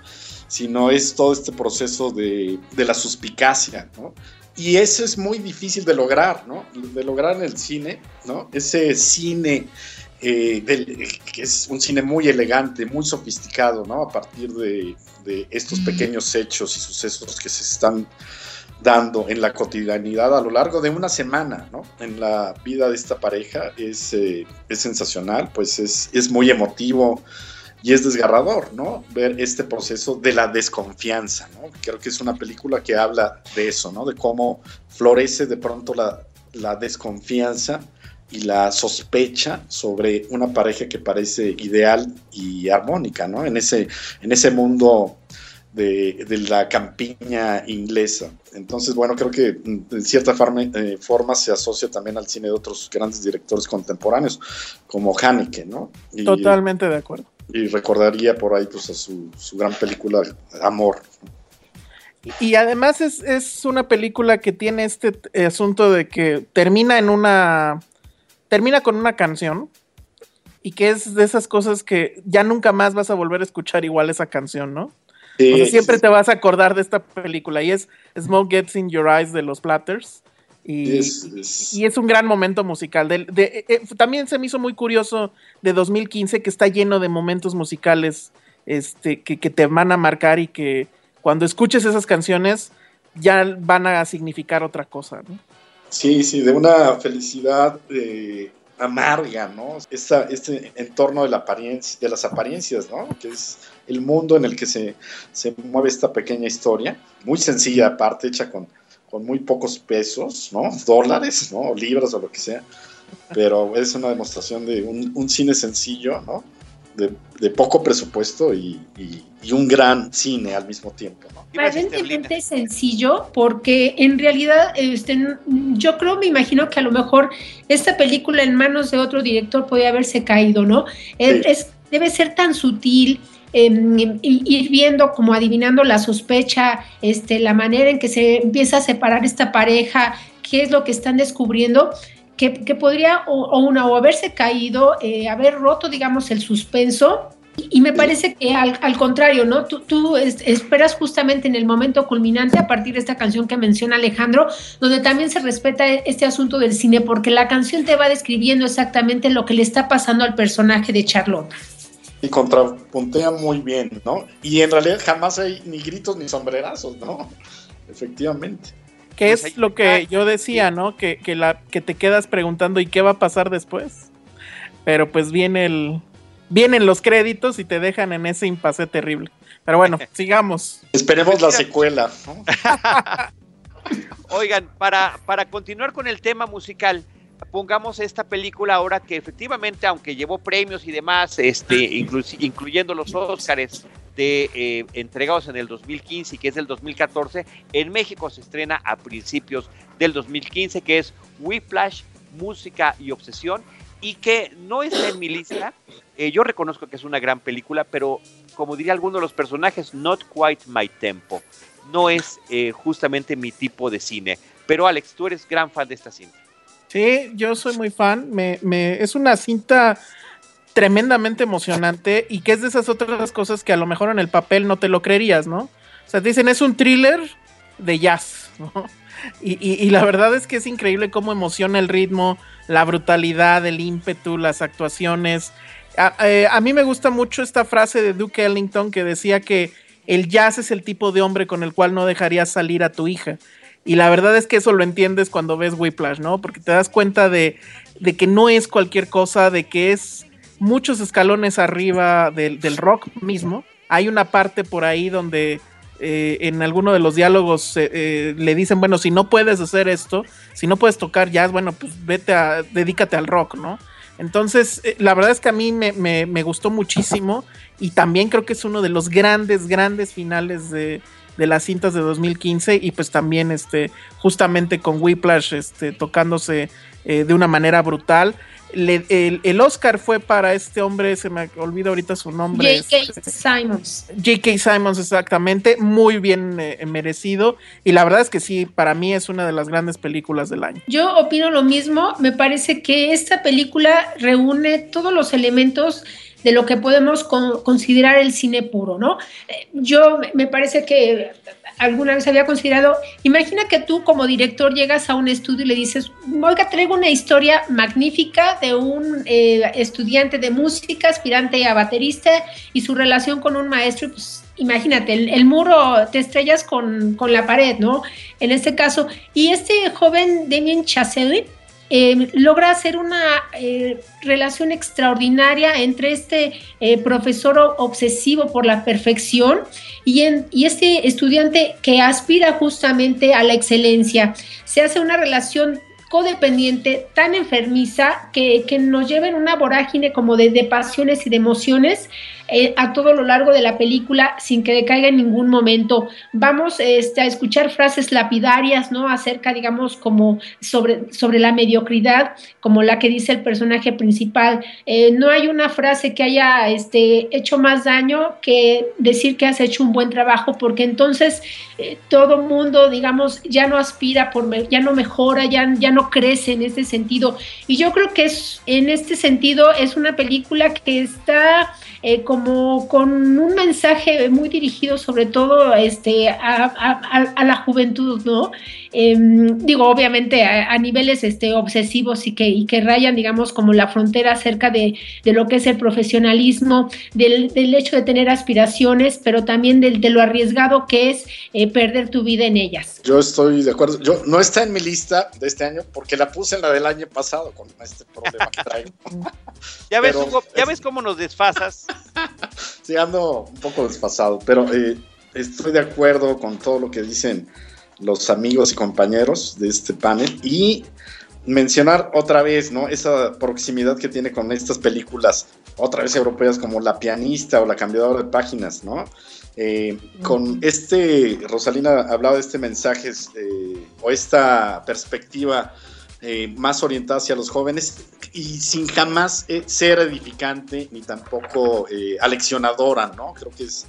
Sino es todo este proceso de, de la suspicacia, ¿no? Y eso es muy difícil de lograr, ¿no? De lograr en el cine, ¿no? Ese cine eh, que es un cine muy elegante, muy sofisticado, ¿no? A partir de, estos pequeños hechos y sucesos que se están dando en la cotidianidad a lo largo de una semana, ¿no? En la vida de esta pareja es, eh, es sensacional, pues es, es muy emotivo y es desgarrador, ¿no? Ver este proceso de la desconfianza, ¿no? Creo que es una película que habla de eso, ¿no? De cómo florece de pronto la, la desconfianza y la sospecha sobre una pareja que parece ideal y armónica, ¿no? En ese, en ese mundo de, la campiña inglesa. Entonces, bueno, creo que en cierta forma, eh, forma, se asocia también al cine de otros grandes directores contemporáneos, como Haneke, ¿no? Totalmente de acuerdo. Y recordaría por ahí pues, a su, su gran película Amor. Y además es, es, una película que tiene este asunto de que termina en una termina con una canción y que es de esas cosas que ya nunca más vas a volver a escuchar igual esa canción, ¿no? o sea, siempre te vas a acordar de esta película y es Smoke Gets in Your Eyes de los Platters. Y es, un gran momento musical. De, eh, eh, también se me hizo muy curioso de 2015 que está lleno de momentos musicales este, que, que te van a marcar y que cuando escuches esas canciones ya van a significar otra cosa. ¿no? Sí, sí, de una felicidad eh, amarga, ¿no? este entorno de, la apariencia, de las apariencias, ¿no? Que es el mundo en el que se, se mueve esta pequeña historia, muy sencilla aparte, hecha con, con muy pocos pesos, ¿no? Dólares, ¿no? Libras o lo que sea, pero es una demostración de un, un cine sencillo, ¿no? De, poco presupuesto y, un gran cine al mismo tiempo. ¿no? Aparentemente sencillo porque en realidad este, yo creo, me imagino que a lo mejor esta película en manos de otro director podría haberse caído, ¿no? Es, debe ser tan sutil, em, ir viendo, como adivinando la sospecha, este, la manera en que se empieza a separar esta pareja, qué es lo que están descubriendo, que, podría o, una o haberse caído, eh, haber roto, digamos, el suspenso. Y me parece que al, contrario, ¿no? Tú, tú esperas justamente en el momento culminante a partir de esta canción que menciona Alejandro, donde también se respeta este asunto del cine, porque la canción te va describiendo exactamente lo que le está pasando al personaje de Charlotte. Y contrapuntea muy bien, ¿no? Y en realidad jamás hay ni gritos ni sombrerazos, ¿no? Efectivamente. ¿Qué pues es lo que yo decía, ¿no? Que, la, que te quedas preguntando ¿y qué va a pasar después? Pero pues viene el, vienen los créditos y te dejan en ese impasse terrible. Pero bueno, sigamos. Esperemos la secuela. Oigan, para, para continuar con el tema musical, pongamos esta película ahora que efectivamente, aunque llevó premios y demás, este, incluyendo los Óscares, eh, entregados en el 2015 y que es del 2014, en México se estrena a principios del 2015, que es Whiplash, Música y Obsesión, y que no está en mi lista. Eh, yo reconozco que es una gran película, pero como diría alguno de los personajes, not quite my tempo. No es eh, justamente mi tipo de cine. Pero Alex, tú eres gran fan de esta cinta. Sí, yo soy muy fan. Me, es una cinta tremendamente emocionante y que es de esas otras cosas que a lo mejor en el papel no te lo creerías, ¿no? O sea, dicen es un thriller de jazz, ¿no? Y, la verdad es que es increíble cómo emociona el ritmo, la brutalidad, el ímpetu, las actuaciones. A, eh, a, mí me gusta mucho esta frase de Duke Ellington que decía que el jazz es el tipo de hombre con el cual no dejarías salir a tu hija. Y la verdad es que eso lo entiendes cuando ves Whiplash, ¿no? Porque te das cuenta de que no es cualquier cosa, de que es muchos escalones arriba del, rock mismo. Hay una parte por ahí donde eh, en alguno de los diálogos eh, eh, le dicen, bueno, si no puedes hacer esto, si no puedes tocar jazz, bueno, pues vete a, dedícate al rock, ¿no? Entonces, la verdad es que a mí me, me, gustó muchísimo y también creo que es uno de los grandes, grandes finales de, de las cintas de 2015 y pues también este justamente con Whiplash este, tocándose de una manera brutal el, Oscar fue para este hombre, se me olvida ahorita su nombre. J.K. Simons. J.K. Simons, exactamente, muy bien eh, merecido. Y la verdad es que sí, para mí es una de las grandes películas del año. Yo opino lo mismo, me parece que esta película reúne todos los elementos de lo que podemos considerar el cine puro, ¿no? Eh, yo me parece que alguna vez había considerado, imagina que tú como director llegas a un estudio y le dices, oiga, traigo una historia magnífica de un eh, estudiante de música, aspirante a baterista y su relación con un maestro, pues imagínate, el, muro te estrellas con, la pared, ¿no? En este caso, y este joven Damien Chazelle, eh, logra hacer una eh, relación extraordinaria entre este eh, profesor obsesivo por la perfección y, y este estudiante que aspira justamente a la excelencia. Se hace una relación codependiente tan enfermiza que, que nos lleva en una vorágine como de, pasiones y de emociones eh, a todo lo largo de la película sin que decaiga en ningún momento. Vamos este, a escuchar frases lapidarias, ¿no? Acerca, digamos, como sobre, sobre la mediocridad, como la que dice el personaje principal. Eh, no hay una frase que haya este, hecho más daño que decir que has hecho un buen trabajo, porque entonces eh, todo mundo, digamos, ya no aspira, por, ya no mejora, ya, ya no crece en ese sentido. Y yo creo que es, en este sentido es una película que está eh, como con un mensaje muy dirigido sobre todo este, a, la juventud, ¿no? Em, digo, obviamente a, niveles este, obsesivos y que, y que rayan, digamos, como la frontera acerca de, lo que es el profesionalismo, del, hecho de tener aspiraciones, pero también de, de lo arriesgado que es eh, perder tu vida en ellas. Yo estoy de acuerdo. Yo no está en mi lista de este año porque la puse en la del año pasado con este problema que traigo. ya ves, ya ves cómo nos desfasas. sí, ando un poco desfasado, pero eh, estoy de acuerdo con todo lo que dicen los amigos y compañeros de este panel y mencionar otra vez, ¿no? Esa proximidad que tiene con estas películas, otra vez europeas como La pianista o La cambiadora de páginas, ¿no? Eh, con este, Rosalina hablaba de este mensaje eh, o esta perspectiva eh, más orientada hacia los jóvenes y sin jamás ser edificante ni tampoco aleccionadora, ¿no? Creo que es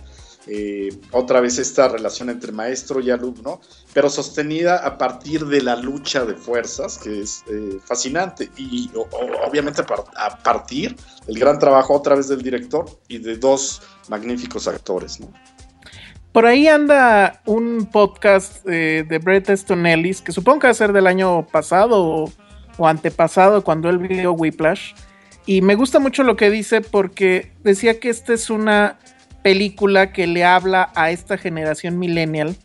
otra vez esta relación entre maestro y alumno, pero sostenida a partir de la lucha de fuerzas, que es fascinante, y obviamente a partir del gran trabajo otra vez del director y de dos magníficos actores, ¿no? Por ahí anda un podcast eh, de Brett Easton Ellis, que supongo que va a ser del año pasado o, antepasado, cuando él vio Whiplash. Y me gusta mucho lo que dice porque decía que esta es una película que le habla a esta generación millennial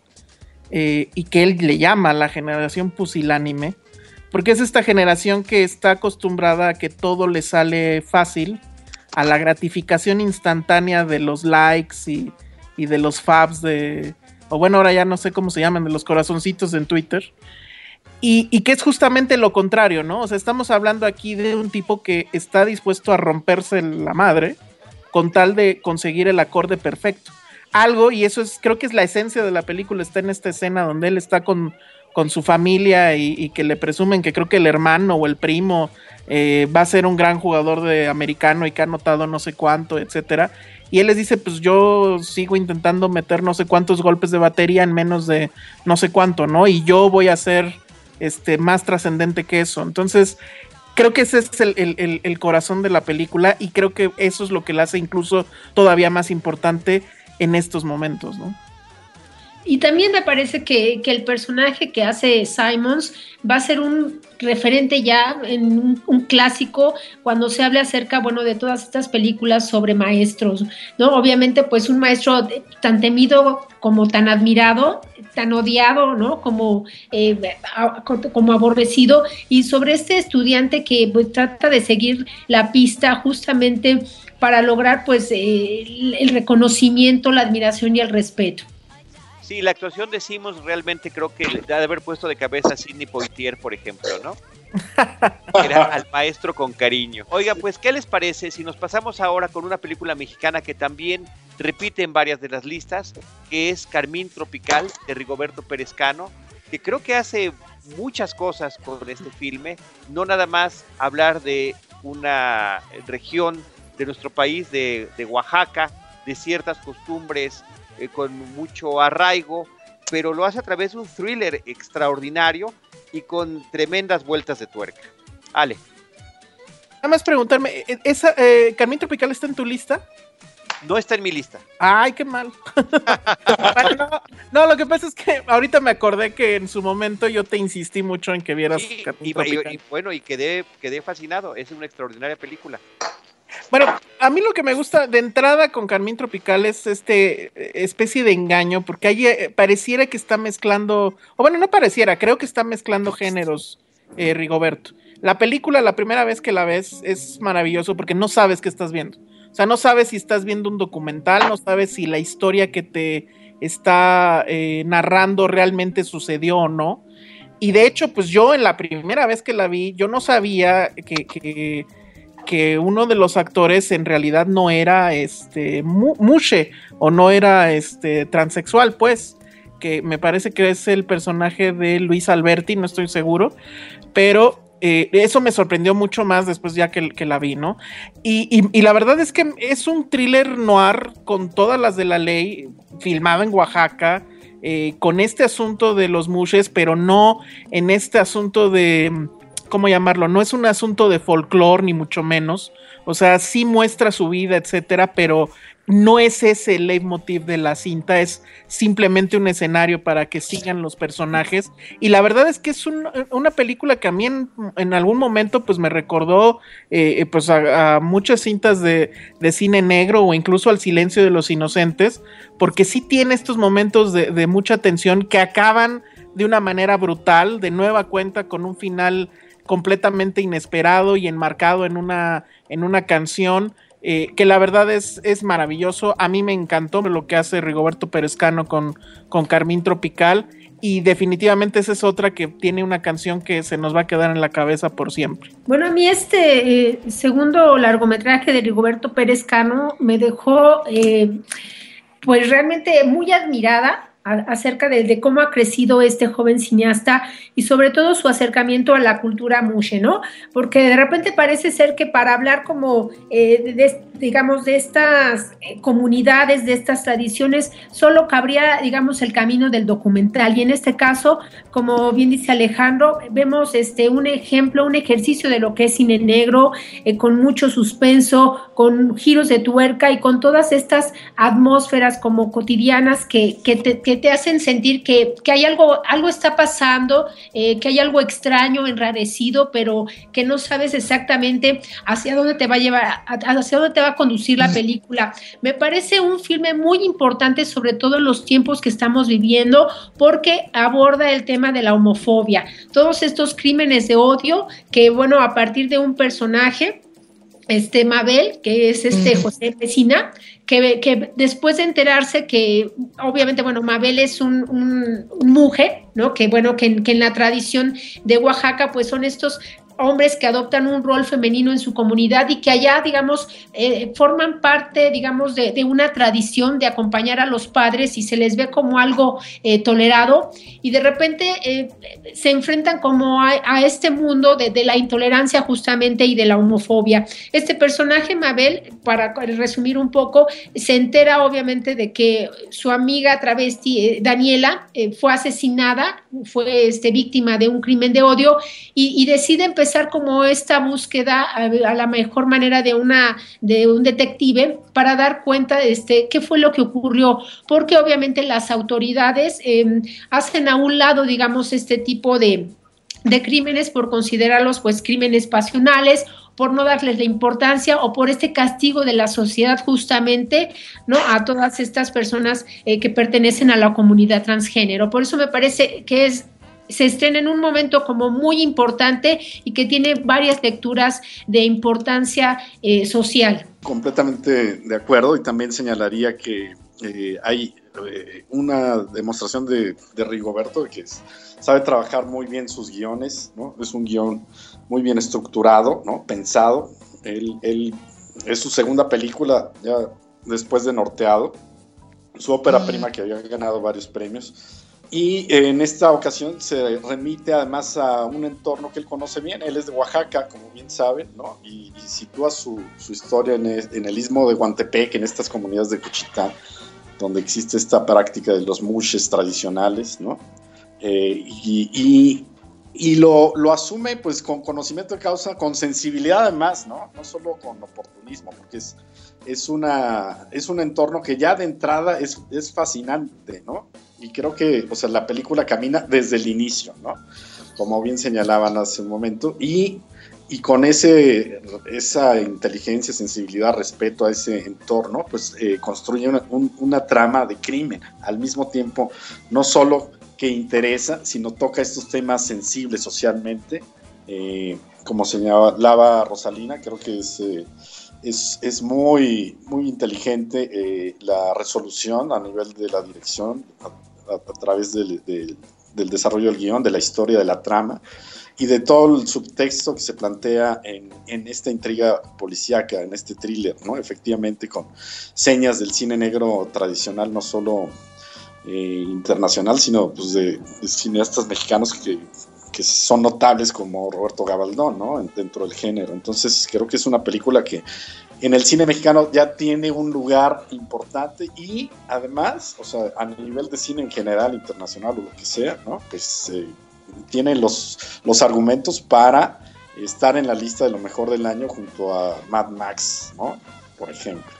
eh, y que él le llama la generación pusilánime, porque es esta generación que está acostumbrada a que todo le sale fácil, a la gratificación instantánea de los likes y de los fabs de, o bueno, ahora ya no sé cómo se llaman, de los corazoncitos en Twitter. Y, y, que es justamente lo contrario, ¿no? O sea, estamos hablando aquí de un tipo que está dispuesto a romperse la madre con tal de conseguir el acorde perfecto. Algo, y eso es, creo que es la esencia de la película, está en esta escena donde él está con, con su familia y, que le presumen que creo que el hermano o el primo eh, va a ser un gran jugador de americano y que ha anotado no sé cuánto, etcétera. Y él les dice, pues yo sigo intentando meter no sé cuántos golpes de batería en menos de no sé cuánto, ¿no? Y yo voy a ser este, más trascendente que eso. Entonces, creo que ese es el, el, corazón de la película y creo que eso es lo que la hace incluso todavía más importante en estos momentos, ¿no? Y también me parece que, el personaje que hace Simons va a ser un referente ya en un, clásico cuando se hable acerca, bueno, de todas estas películas sobre maestros, ¿no? Obviamente, pues un maestro tan temido como tan admirado, tan odiado, ¿no? Como, eh, como aborrecido, y sobre este estudiante que pues, trata de seguir la pista justamente para lograr, pues, eh, el reconocimiento, la admiración y el respeto. Sí, la actuación de realmente creo que le da de haber puesto de cabeza a Sidney Poitier, por ejemplo, ¿no? Era al maestro con cariño. Oiga, pues, ¿qué les parece si nos pasamos ahora con una película mexicana que también repite en varias de las listas, que es Carmín Tropical de Rigoberto Perezcano, que creo que hace muchas cosas con este filme, no nada más hablar de una región de nuestro país, de Oaxaca, de ciertas costumbres eh, con mucho arraigo, pero lo hace a través de un thriller extraordinario y con tremendas vueltas de tuerca. Ale. Nada más preguntarme, ¿e-, ¿esa, eh, ¿Carmín Tropical está en tu lista? No está en mi lista. Ay, qué mal. no, lo que pasa es que ahorita me acordé que en su momento yo te insistí mucho en que vieras Carmín Tropical. y, bueno, y quedé, quedé fascinado. Es una extraordinaria película. Bueno, a mí lo que me gusta de entrada con Carmín Tropical es este eh, especie de engaño, porque ahí eh, pareciera que está mezclando, o bueno, no pareciera, creo que está mezclando géneros, eh, Rigoberto. La película, la primera vez que la ves, es maravilloso porque no sabes qué estás viendo. O sea, no sabes si estás viendo un documental, no sabes si la historia que te está narrando realmente sucedió o no. Y de hecho, pues yo en la primera vez que la vi, yo no sabía que uno de los actores en realidad no era este mushe o no era este transexual, pues, que me parece que es el personaje de Luis Alberti, no estoy seguro, pero eh, eso me sorprendió mucho más después ya que, la vi, ¿no? Y, la verdad es que es un thriller noir con todas las de la ley, filmado en Oaxaca, eh, con este asunto de los mushes, pero no en este asunto de ¿cómo llamarlo? No es un asunto de folclore, ni mucho menos. O sea, sí muestra su vida, etcétera, pero no es ese el leitmotiv de la cinta, es simplemente un escenario para que sigan los personajes. Y la verdad es que es una película que a mí en, algún momento pues me recordó eh, pues a, muchas cintas de, cine negro o incluso al silencio de los inocentes, porque sí tiene estos momentos de, de mucha tensión que acaban de una manera brutal, de nueva cuenta con un final completamente inesperado y enmarcado en una, en una canción eh, que la verdad es, es maravilloso. A mí me encantó lo que hace Rigoberto Perezcano con, con Carmín Tropical. y definitivamente esa es otra que tiene una canción que se nos va a quedar en la cabeza por siempre. Bueno, a mí este eh, segundo largometraje de Rigoberto Pérez Cano me dejó eh, pues realmente muy admirada acerca de, cómo ha crecido este joven cineasta y sobre todo su acercamiento a la cultura mushe, ¿no? Porque de repente parece ser que para hablar como, eh, de, digamos, de estas eh, comunidades, de estas tradiciones, solo cabría, digamos, el camino del documental. Y en este caso, como bien dice Alejandro, vemos este, un ejemplo, un ejercicio de lo que es cine negro, eh, con mucho suspenso, con giros de tuerca y con todas estas atmósferas como cotidianas que, que te que te hacen sentir que, hay algo, algo está pasando, eh, que hay algo extraño, enrarecido, pero que no sabes exactamente hacia dónde te va a llevar, hacia dónde te va a conducir la película. Me parece un filme muy importante, sobre todo en los tiempos que estamos viviendo, porque aborda el tema de la homofobia, todos estos crímenes de odio que, bueno, a partir de un personaje, este Mabel, que es este José Vecina, que, que, después de enterarse que, obviamente, bueno, Mabel es un, un, mujer, ¿no? Que bueno, que, que, en la tradición de Oaxaca, pues son estos hombres que adoptan un rol femenino en su comunidad y que allá, digamos, eh, forman parte, digamos, de, una tradición de acompañar a los padres y se les ve como algo eh, tolerado y de repente eh, se enfrentan como a, este mundo de, la intolerancia justamente y de la homofobia. Este personaje, Mabel, para resumir un poco, se entera obviamente de que su amiga travesti, Daniela, fue asesinada, fue este, víctima de un crimen de odio y, y decide empezar como esta búsqueda a, la mejor manera de una de un detective para dar cuenta de este qué fue lo que ocurrió, porque obviamente las autoridades em, hacen a un lado, digamos, este tipo de, de crímenes por considerarlos pues crímenes pasionales por no darles la importancia o por este castigo de la sociedad justamente, ¿no? A todas estas personas eh, que pertenecen a la comunidad transgénero. Por eso me parece que es se estrena en un momento como muy importante y que tiene varias lecturas de importancia eh, social. Completamente de acuerdo y también señalaría que eh, hay eh, una demostración de, Rigoberto que sabe trabajar muy bien sus guiones, ¿no? Es un guion muy bien estructurado, ¿no? Pensado. Él, él es su segunda película ya después de Norteado, su ópera prima que había ganado varios premios y en esta ocasión se remite además a un entorno que él conoce bien. Él es de Oaxaca, como bien saben, ¿no? Y, sitúa su, su historia en el, istmo de Guantepec, en estas comunidades de Cuchitán, donde existe esta práctica de los mushes tradicionales, ¿no? Eh, y, y, lo, lo, asume pues con conocimiento de causa, con sensibilidad además, ¿no? No solo con oportunismo, porque es, es, una, es un entorno que ya de entrada es, es fascinante, ¿no? Y creo que, o sea, la película camina desde el inicio, ¿no? Como bien señalaban hace un momento, y, y con ese, esa inteligencia, sensibilidad, respeto a ese entorno, pues eh, construye una, una trama de crimen, al mismo tiempo, no solo que interesa, sino toca estos temas sensibles socialmente, eh, como señalaba Rosalina, creo que es... Eh, es, es, muy, muy inteligente la resolución a nivel de la dirección, a, través del, desarrollo del guion, de la historia, de la trama y de todo el subtexto que se plantea en, esta intriga policíaca, en este thriller, ¿no? Efectivamente con señas del cine negro tradicional, no solo eh, internacional, sino pues de, cineastas mexicanos que, son notables como Roberto Gabaldón, ¿no? Dentro del género. Entonces creo que es una película que en el cine mexicano ya tiene un lugar importante y además, o sea, a nivel de cine en general, internacional o lo que sea, ¿no? Pues eh, tiene los, los argumentos para estar en la lista de lo mejor del año junto a Mad Max, ¿no? Por ejemplo.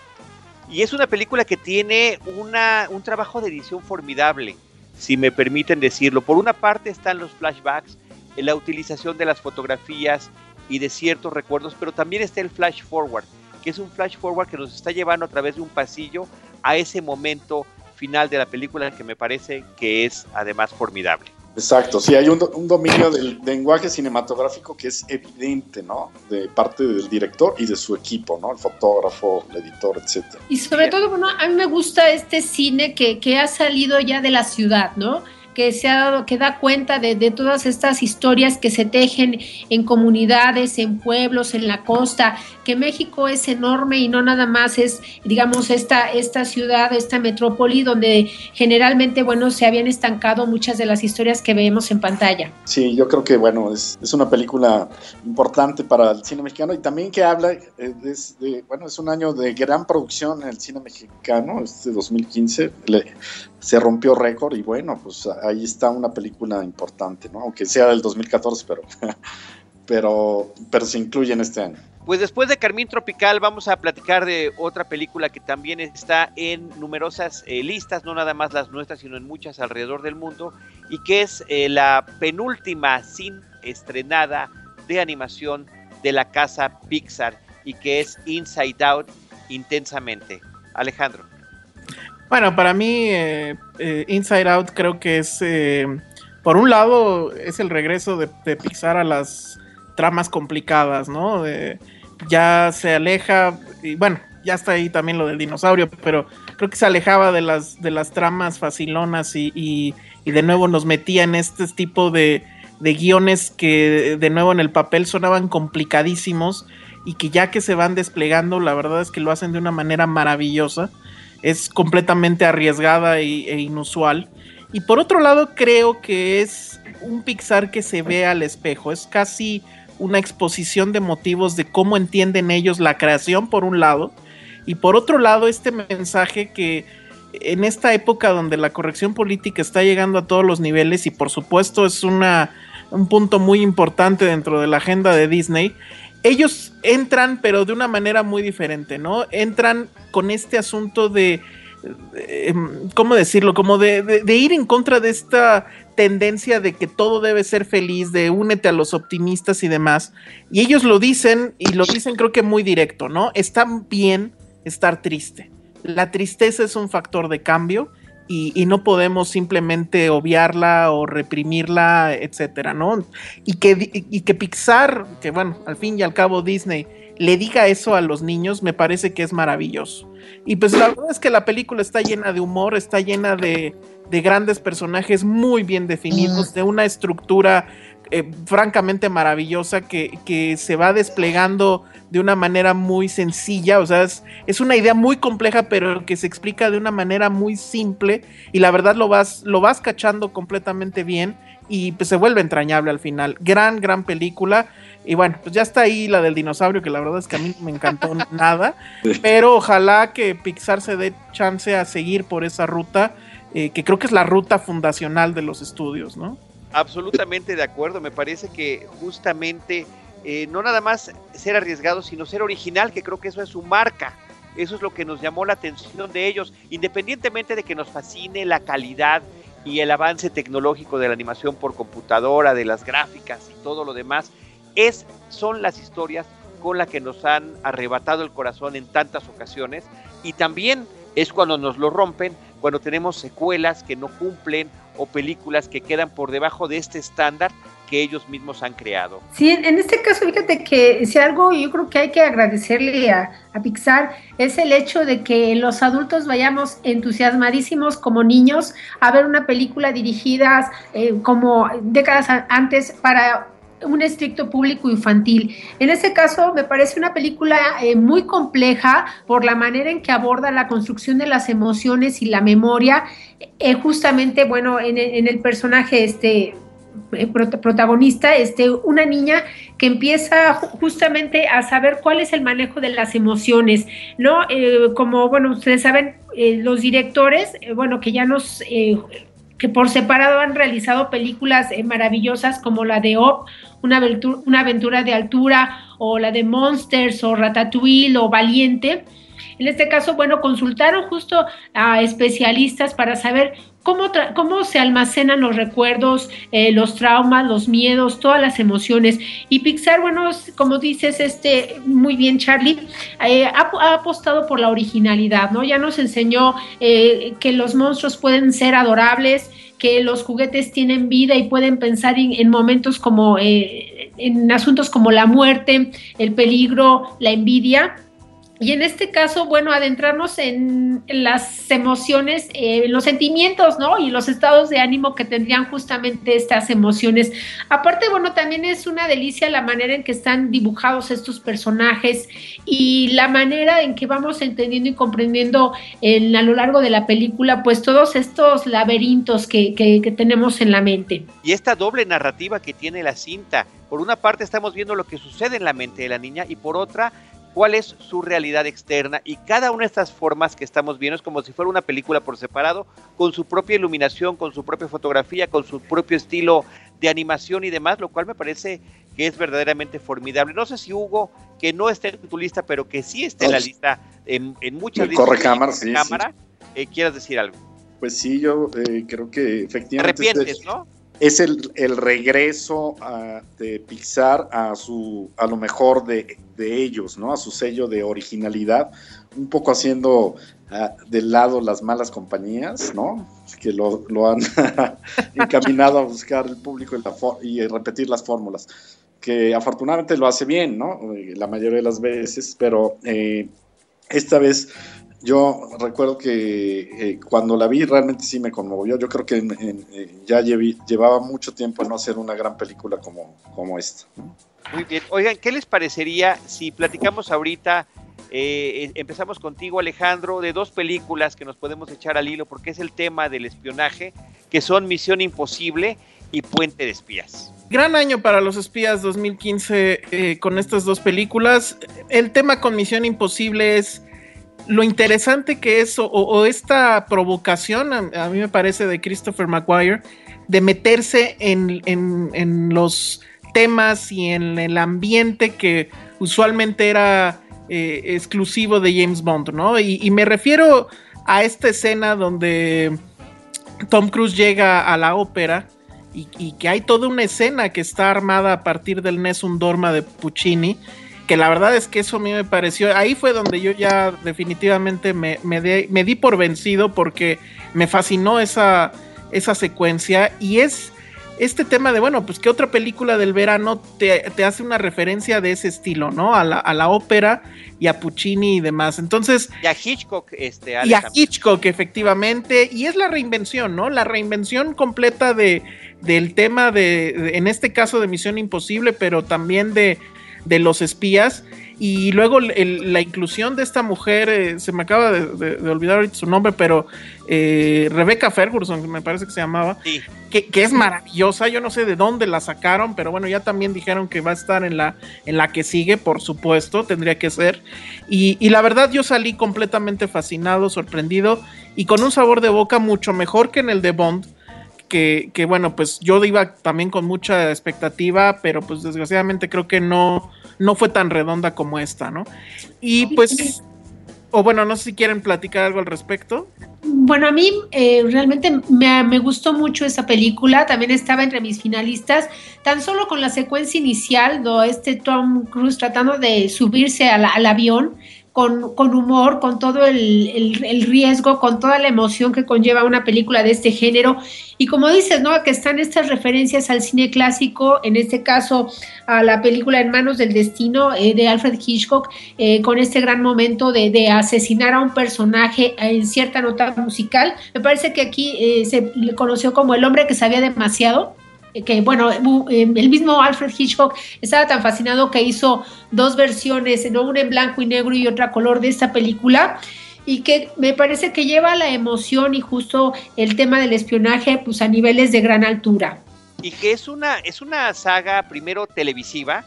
Y es una película que tiene una, un trabajo de edición formidable, si me permiten decirlo. Por una parte están los flashbacks, la utilización de las fotografías y de ciertos recuerdos, pero también está el flash forward que es un flash forward que nos está llevando a través de un pasillo a ese momento final de la película que me parece que es además formidable. Exacto, sí, hay un, dominio del lenguaje cinematográfico que es evidente, ¿no? De parte del director y de su equipo, ¿no? El fotógrafo, el editor, etc. Y sobre todo, bueno, a mí me gusta este cine que, que ha salido ya de la ciudad, ¿no? Que se ha dado, que da cuenta de, todas estas historias que se tejen en comunidades, en pueblos, en la costa, que México es enorme y no nada más es, digamos, esta, esta ciudad, esta metrópoli donde generalmente, bueno, se habían estancado muchas de las historias que vemos en pantalla. Sí, yo creo que, bueno, es, es una película importante para el cine mexicano y también que habla, eh, es de, bueno, es un año de gran producción en el cine mexicano, este 2015, le, se rompió récord y bueno, pues ahí está una película importante, ¿no? Aunque sea del 2014, pero, pero, pero se incluye en este año. Pues después de Carmín Tropical vamos a platicar de otra película que también está en numerosas eh, listas, no nada más las nuestras, sino en muchas alrededor del mundo, y que es eh, la penúltima sin estrenada de animación de la casa Pixar y que es Inside Out intensamente. Alejandro. Bueno, para mí eh, eh, Inside Out creo que es, eh, por un lado, es el regreso de, de, Pixar a las tramas complicadas, ¿no? ya se aleja, y bueno, ya está ahí también lo del dinosaurio, pero creo que se alejaba de las, de las tramas facilonas y, y, y de nuevo nos metía en este tipo de, de guiones que de nuevo en el papel sonaban complicadísimos y que ya que se van desplegando, la verdad es que lo hacen de una manera maravillosa. Es completamente arriesgada y, e inusual. Y por otro lado, creo que es un Pixar que se ve al espejo. Es casi una exposición de motivos de cómo entienden ellos la creación, por un lado. Y por otro lado, este mensaje que en esta época donde la corrección política está llegando a todos los niveles y por supuesto es una, un punto muy importante dentro de la agenda de Disney, ellos entran, pero de una manera muy diferente, ¿no? Entran con este asunto de, de ¿cómo decirlo? Como de, ir en contra de esta tendencia de que todo debe ser feliz, de únete a los optimistas y demás. Y ellos lo dicen, y lo dicen creo que muy directo, ¿no? Está bien estar triste. La tristeza es un factor de cambio y, y, no podemos simplemente obviarla o reprimirla, etcétera, ¿no? Y que, y que Pixar, que bueno, al fin y al cabo Disney, le diga eso a los niños, me parece que es maravilloso. Y pues la verdad es que la película está llena de humor, está llena de, de grandes personajes muy bien definidos, de una estructura eh, francamente maravillosa que, que, se va desplegando de una manera muy sencilla, o sea, es, es, una idea muy compleja, pero que se explica de una manera muy simple y la verdad lo vas, lo vas cachando completamente bien y pues se vuelve entrañable al final. Gran, gran película. Y bueno, pues ya está ahí la del dinosaurio, que la verdad es que a mí no me encantó nada, pero ojalá que Pixar se dé chance a seguir por esa ruta, eh, que creo que es la ruta fundacional de los estudios, ¿no? Absolutamente de acuerdo, me parece que justamente eh, no nada más ser arriesgado, sino ser original, que creo que eso es su marca. Eso es lo que nos llamó la atención de ellos, independientemente de que nos fascine la calidad y el avance tecnológico de la animación por computadora, de las gráficas y todo lo demás, es, son las historias con las que nos han arrebatado el corazón en tantas ocasiones. Y también es cuando nos lo rompen, cuando tenemos secuelas que no cumplen o películas que quedan por debajo de este estándar que ellos mismos han creado. Sí, en este caso, fíjate que si algo yo creo que hay que agradecerle a, a, Pixar es el hecho de que los adultos vayamos entusiasmadísimos como niños a ver una película dirigida eh, como décadas antes para un estricto público infantil. En este caso, me parece una película eh, muy compleja por la manera en que aborda la construcción de las emociones y la memoria. Eh, justamente, bueno, en, en, el personaje este protagonista, este, una niña que empieza justamente a saber cuál es el manejo de las emociones, ¿no? Eh, como, bueno, ustedes saben, eh, los directores, eh, bueno, que ya nos, que por separado han realizado películas maravillosas como la de Op, una aventura, una aventura de altura, o la de Monsters, o Ratatouille, o Valiente, en este caso, bueno, consultaron justo a especialistas para saber cómo, cómo se almacenan los recuerdos, eh, los traumas, los miedos, todas las emociones. Y Pixar, bueno, como dices, este, muy bien, Charlie, eh, ha, apostado por la originalidad, ¿no? Ya nos enseñó eh, que los monstruos pueden ser adorables, que los juguetes tienen vida y pueden pensar en, en momentos como, eh, en asuntos como la muerte, el peligro, la envidia y en este caso, bueno, adentrarnos en, las emociones, eh, los sentimientos, ¿no? Y los estados de ánimo que tendrían justamente estas emociones. Aparte, bueno, también es una delicia la manera en que están dibujados estos personajes y la manera en que vamos entendiendo y comprendiendo en, a lo largo de la película, pues todos estos laberintos que, que tenemos en la mente. Y esta doble narrativa que tiene la cinta, por una parte estamos viendo lo que sucede en la mente de la niña y por otra cuál es su realidad externa y cada una de estas formas que estamos viendo es como si fuera una película por separado, con su propia iluminación, con su propia fotografía, con su propio estilo de animación y demás, lo cual me parece que es verdaderamente formidable. No sé si Hugo, que no está en tu lista, pero que sí está en la lista, en, muchas listas corre cámara, sí, cámara eh, quieras decir algo. Pues sí, yo eh, creo que efectivamente... Te arrepientes, ¿no? Es el, el regreso de Pixar a su a lo mejor de, ellos, ¿no? A su sello de originalidad, un poco haciendo uh, del lado las malas compañías, ¿no? Que lo, han encaminado a buscar el público y, repetir las fórmulas, que afortunadamente lo hace bien, ¿no? La mayoría de las veces, pero eh, esta vez yo recuerdo que eh, cuando la vi realmente sí me conmovió. Yo creo que eh, ya llevaba mucho tiempo en no hacer una gran película como, como esta. Muy bien. Oigan, ¿qué les parecería si platicamos ahorita, eh, empezamos contigo Alejandro, de dos películas que nos podemos echar al hilo porque es el tema del espionaje, que son Misión Imposible y Puente de Espías. Gran año para los espías 2015 con estas dos películas. El tema con Misión Imposible es lo interesante que es, o, esta provocación, a, mí me parece, de Christopher McGuire, de meterse en, los temas y en el ambiente que usualmente era eh, exclusivo de James Bond, ¿no? Y, me refiero a esta escena donde Tom Cruise llega a la ópera y, y, que hay toda una escena que está armada a partir del Nessun Dorma de Puccini que la verdad es que eso a mí me pareció, ahí fue donde yo ya definitivamente me, me, di por vencido porque me fascinó esa, esa secuencia y es este tema de, bueno, pues que otra película del verano te, hace una referencia de ese estilo, ¿no? A la, a la, ópera y a Puccini y demás. Entonces... Y a Hitchcock, este... Y a Hitchcock, efectivamente. Y es la reinvención, ¿no? La reinvención completa de, del tema de, en este caso de Misión Imposible, pero también de de los espías. Y luego la inclusión de esta mujer, eh, se me acaba de, olvidar su nombre, pero eh, Rebecca Ferguson, me parece que se llamaba, que, es maravillosa. Yo no sé de dónde la sacaron, pero bueno, ya también dijeron que va a estar en la, en la que sigue, por supuesto, tendría que ser. Y, y la verdad, yo salí completamente fascinado, sorprendido y con un sabor de boca mucho mejor que en el de Bond que, bueno, pues yo iba también con mucha expectativa, pero pues desgraciadamente creo que no, no fue tan redonda como esta, ¿no? Y pues, o bueno, no sé si quieren platicar algo al respecto. Bueno, a mí eh, realmente me, gustó mucho esa película, también estaba entre mis finalistas, tan solo con la secuencia inicial, do este Tom Cruise tratando de subirse al avión, con, con humor, con todo el, el, riesgo, con toda la emoción que conlleva una película de este género. Y como dices, ¿no? Que están estas referencias al cine clásico, en este caso a la película En manos del destino eh, de Alfred Hitchcock, eh, con este gran momento de, de, asesinar a un personaje en cierta nota musical. Me parece que aquí eh, se le conoció como el hombre que sabía demasiado que bueno, em, el mismo Alfred Hitchcock estaba tan fascinado que hizo dos versiones, una en blanco y negro y otra color de esta película y que me parece que lleva la emoción y justo el tema del espionaje pues a niveles de gran altura. Y que es una, es una saga primero televisiva,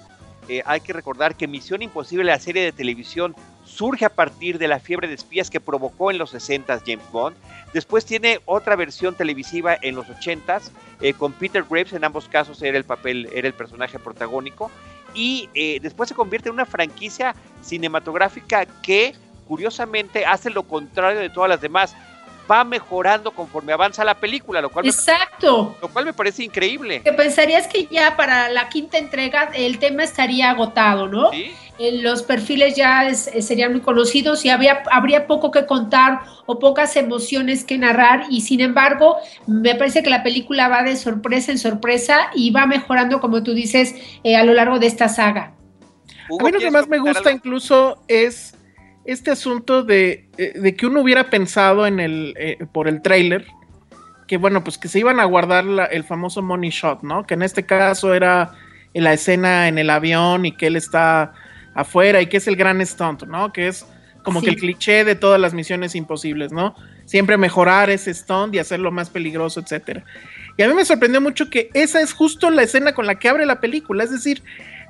eh, hay que recordar que Misión Imposible, la serie de televisión, surge a partir de la fiebre de espías que provocó en los 60 James Bond. Después tiene otra versión televisiva en los 80s eh, con Peter Graves, en ambos casos era el papel, era el personaje protagónico. Y eh, después se convierte en una franquicia cinematográfica que curiosamente hace lo contrario de todas las demás va mejorando conforme avanza la película, lo cual, Exacto. Me, lo cual me parece increíble. Que pensarías que ya para la quinta entrega el tema estaría agotado, ¿no? ¿Sí? Eh, los perfiles ya eh, serían muy conocidos y había, habría poco que contar o pocas emociones que narrar y sin embargo me parece que la película va de sorpresa en sorpresa y va mejorando, como tú dices, eh, a lo largo de esta saga. A mí lo que más me gusta incluso es este asunto de, eh, que uno hubiera pensado en el, eh, por el trailer, que bueno, pues que se iban a guardar el famoso money shot, ¿no? Que en este caso era la escena en el avión y que él está afuera y que es el gran stunt, ¿no? Que es como que el cliché de todas las misiones imposibles, ¿no? Siempre mejorar ese stunt y hacerlo más peligroso, etcétera. Y a mí me sorprendió mucho que esa es justo la escena con la que abre la película, es decir,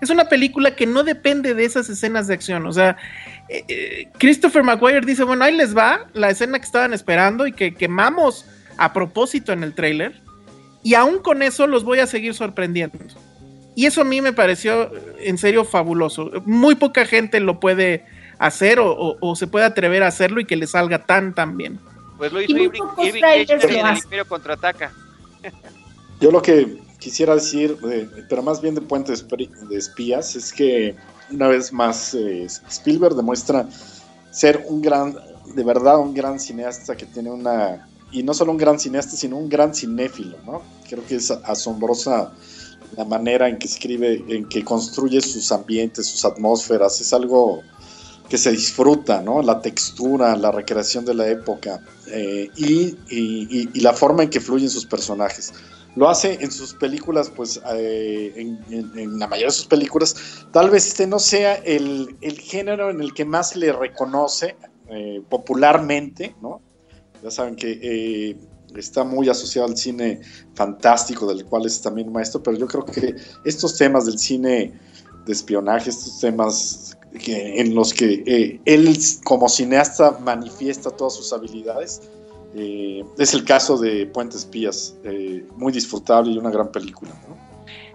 es una película que no depende de esas escenas de acción, o sea, eh, eh, Christopher McGuire dice, bueno, ahí les va la escena que estaban esperando y que quemamos a propósito en el trailer, y aún con eso los voy a seguir sorprendiendo. Y eso a mí me pareció en serio fabuloso. Muy poca gente lo puede hacer o, se puede atrever a hacerlo y que le salga tan tan bien. Pues lo hizo Irving, en el Imperio Contraataca. Yo lo que quisiera decir, eh, pero más bien de puentes de espías, es que una vez más eh, Spielberg demuestra ser un gran, de verdad un gran cineasta que tiene una, y no solo un gran cineasta, sino un gran cinéfilo, ¿no? Creo que es asombrosa la manera en que escribe, en que construye sus ambientes, sus atmósferas, es algo que se disfruta, ¿no? La textura, la recreación de la época eh, y, la forma en que fluyen sus personajes. Lo hace en sus películas, pues eh, en, la mayoría de sus películas. Tal vez este no sea el, género en el que más le reconoce eh, popularmente, ¿no? Ya saben que está muy asociado al cine fantástico, del cual es también maestro, pero yo creo que estos temas del cine de espionaje, estos temas en los que eh, él como cineasta manifiesta todas sus habilidades. Eh, es el caso de Puente Espías, eh, muy disfrutable y una gran película.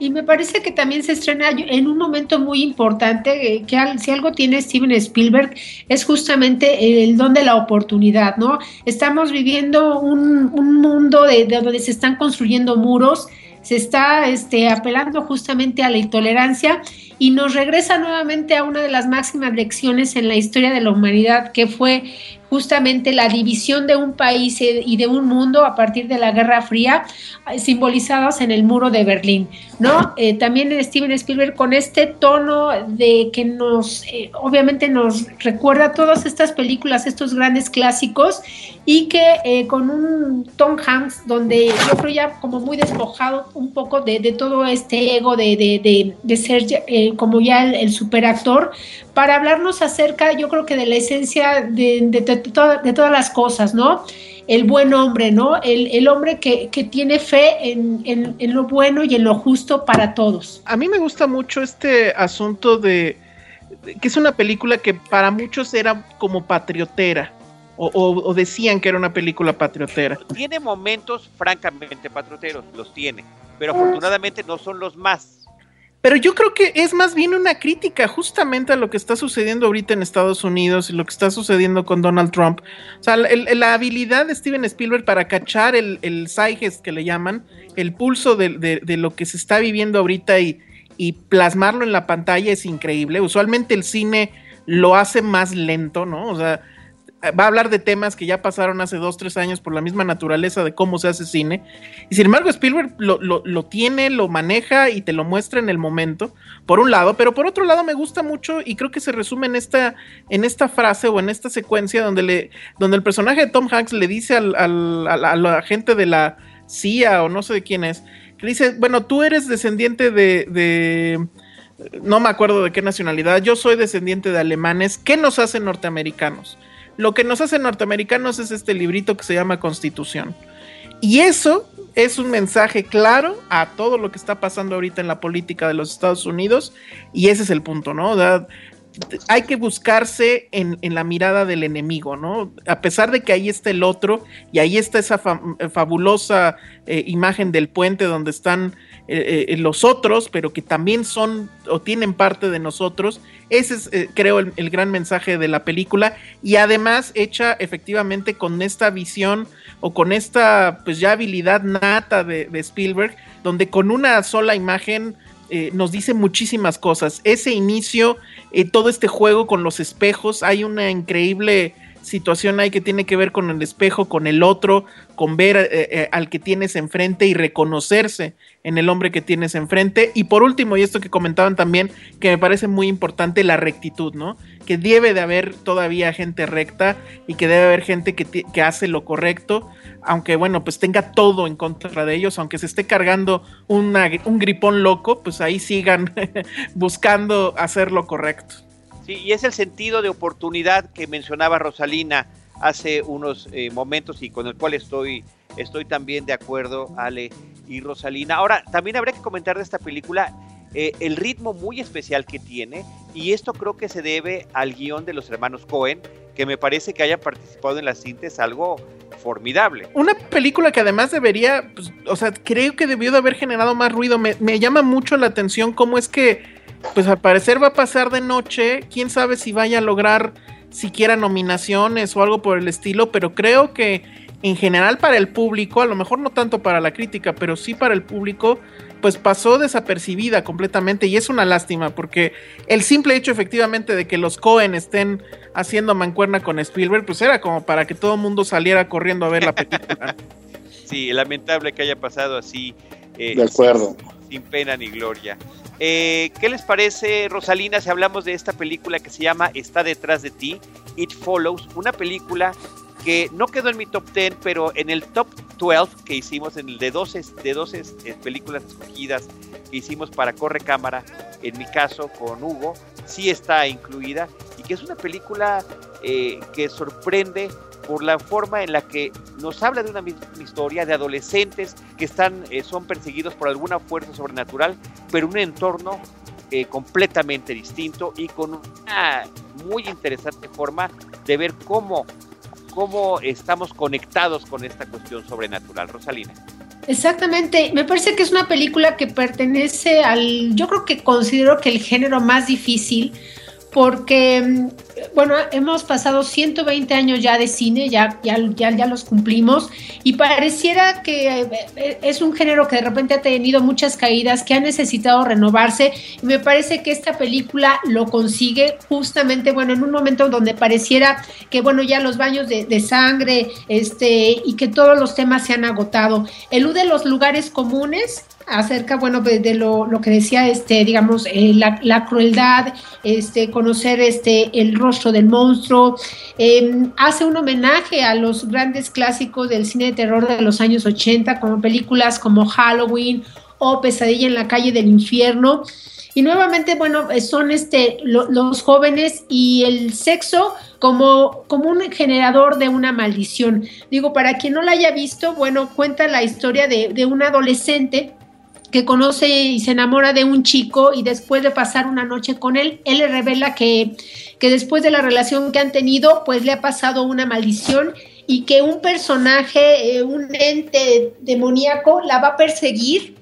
Y me parece que también se estrena en un momento muy importante, que si algo tiene Steven Spielberg es justamente el don de la oportunidad, ¿no? Estamos viviendo un, mundo de, donde se están construyendo muros, se está este, apelando justamente a la intolerancia y nos regresa nuevamente a una de las máximas lecciones en la historia de la humanidad, que fue justamente la división de un país y de un mundo a partir de la Guerra Fría, eh, simbolizados en el muro de Berlín, ¿no? Eh, también Steven Spielberg con este tono de que nos, eh, obviamente nos recuerda todas estas películas, estos grandes clásicos, y que con un Tom Hanks donde yo creo ya como muy despojado un poco de, todo este ego de, de, ser como ya el, el superactor, para hablarnos acerca, yo creo que de la esencia de, de, todas las cosas, ¿no? El buen hombre, ¿no? El, hombre que, tiene fe en, lo bueno y en lo justo para todos. A mí me gusta mucho este asunto de, que es una película que para muchos era como patriotera. O, o, decían que era una película patriotera. Tiene momentos francamente patrioteros, los tiene, pero afortunadamente no son los más. Pero yo creo que es más bien una crítica justamente a lo que está sucediendo ahorita en Estados Unidos y lo que está sucediendo con Donald Trump. O sea, la habilidad de Steven Spielberg para cachar el, el que le llaman, el pulso de, lo que se está viviendo ahorita y, y plasmarlo en la pantalla es increíble. Usualmente el cine lo hace más lento, ¿no? O sea, va a hablar de temas que ya pasaron hace dos, tres años por la misma naturaleza de cómo se hace cine. Y sin embargo, Spielberg lo, lo, tiene, lo maneja y te lo muestra en el momento, por un lado, pero por otro lado me gusta mucho y creo que se resume en esta, en esta frase o en esta secuencia donde, le, donde el personaje de Tom Hanks le dice al, al, a la gente de la CIA o no sé de quién es, que dice, bueno, tú eres descendiente de, de no me acuerdo de qué nacionalidad, yo soy descendiente de alemanes, ¿qué nos hacen norteamericanos? Lo que nos hace norteamericanos es este librito que se llama Constitución. Y eso es un mensaje claro a todo lo que está pasando ahorita en la política de los Estados Unidos. Y ese es el punto, ¿no? Hay que buscarse en, la mirada del enemigo, ¿no? A pesar de que ahí está el otro y ahí está esa fabulosa eh, imagen del puente donde están eh, eh, los otros, pero que también son o tienen parte de nosotros. Ese es, eh, creo, el, gran mensaje de la película y además hecha efectivamente con esta visión o con esta, pues ya habilidad nata de, Spielberg, donde con una sola imagen nos dice muchísimas cosas. Ese inicio, todo este juego con los espejos, hay una increíble situación hay que tiene que ver con el espejo, con el otro, con ver eh, eh, al que tienes enfrente y reconocerse en el hombre que tienes enfrente. Y por último, y esto que comentaban también, que me parece muy importante, la rectitud, ¿no? Que debe de haber todavía gente recta y que debe haber gente que, que hace lo correcto, aunque bueno, pues tenga todo en contra de ellos, aunque se esté cargando un gripón loco, pues ahí sigan buscando hacer lo correcto. Sí, y es el sentido de oportunidad que mencionaba Rosalina hace unos eh, momentos y con el cual estoy, estoy también de acuerdo, Ale y Rosalina. Ahora, también habría que comentar de esta película eh, el ritmo muy especial que tiene y esto creo que se debe al guion de los hermanos Cohen, que me parece que haya participado en la cinta algo formidable. Una película que además debería, pues, o sea, creo que debió de haber generado más ruido. Me, me llama mucho la atención cómo es que, pues al parecer va a pasar de noche, quién sabe si vaya a lograr siquiera nominaciones o algo por el estilo, pero creo que en general para el público, a lo mejor no tanto para la crítica, pero sí para el público, pues pasó desapercibida completamente y es una lástima porque el simple hecho efectivamente de que los Cohen estén haciendo mancuerna con Spielberg, pues era como para que todo el mundo saliera corriendo a ver la película. sí, lamentable que haya pasado así. Eh, de acuerdo. Sin, pena ni gloria. Eh, ¿Qué les parece, Rosalina, si hablamos de esta película que se llama Está detrás de ti, It Follows, una película que no quedó en mi top 10, pero en el top 12 que hicimos, en el de 12, de 12 eh, películas escogidas que hicimos para Corre Cámara, en mi caso con Hugo, sí está incluida y que es una película eh, que sorprende por la forma en la que nos habla de una misma historia de adolescentes que están, eh, son perseguidos por alguna fuerza sobrenatural, pero un entorno completamente distinto y con una muy interesante forma de ver cómo cómo estamos conectados con esta cuestión sobrenatural. Rosalina. Exactamente, me parece que es una película que pertenece al, yo creo que considero que el género más difícil porque, mm, bueno, hemos pasado 120 años ya de cine, ya, ya, ya, los cumplimos, y pareciera que eh, es un género que de repente ha tenido muchas caídas, que ha necesitado renovarse, y me parece que esta película lo consigue justamente, bueno, en un momento donde pareciera que, bueno, ya los baños de, de sangre, este, y que todos los temas se han agotado. Elude los lugares comunes, acerca, bueno, de, lo, lo, que decía, este, digamos, eh, la, crueldad, este, conocer este, el rostro del monstruo, em, hace un homenaje a los grandes clásicos del cine de terror de los años 80, como películas como Halloween o Pesadilla en la calle del infierno. Y nuevamente, bueno, son este, los jóvenes y el sexo como, como un generador de una maldición. Digo, para quien no la haya visto, bueno, cuenta la historia de, de un adolescente que conoce y se enamora de un chico y después de pasar una noche con él, él le revela que, que después de la relación que han tenido, pues le ha pasado una maldición y que un personaje, eh, un ente demoníaco la va a perseguir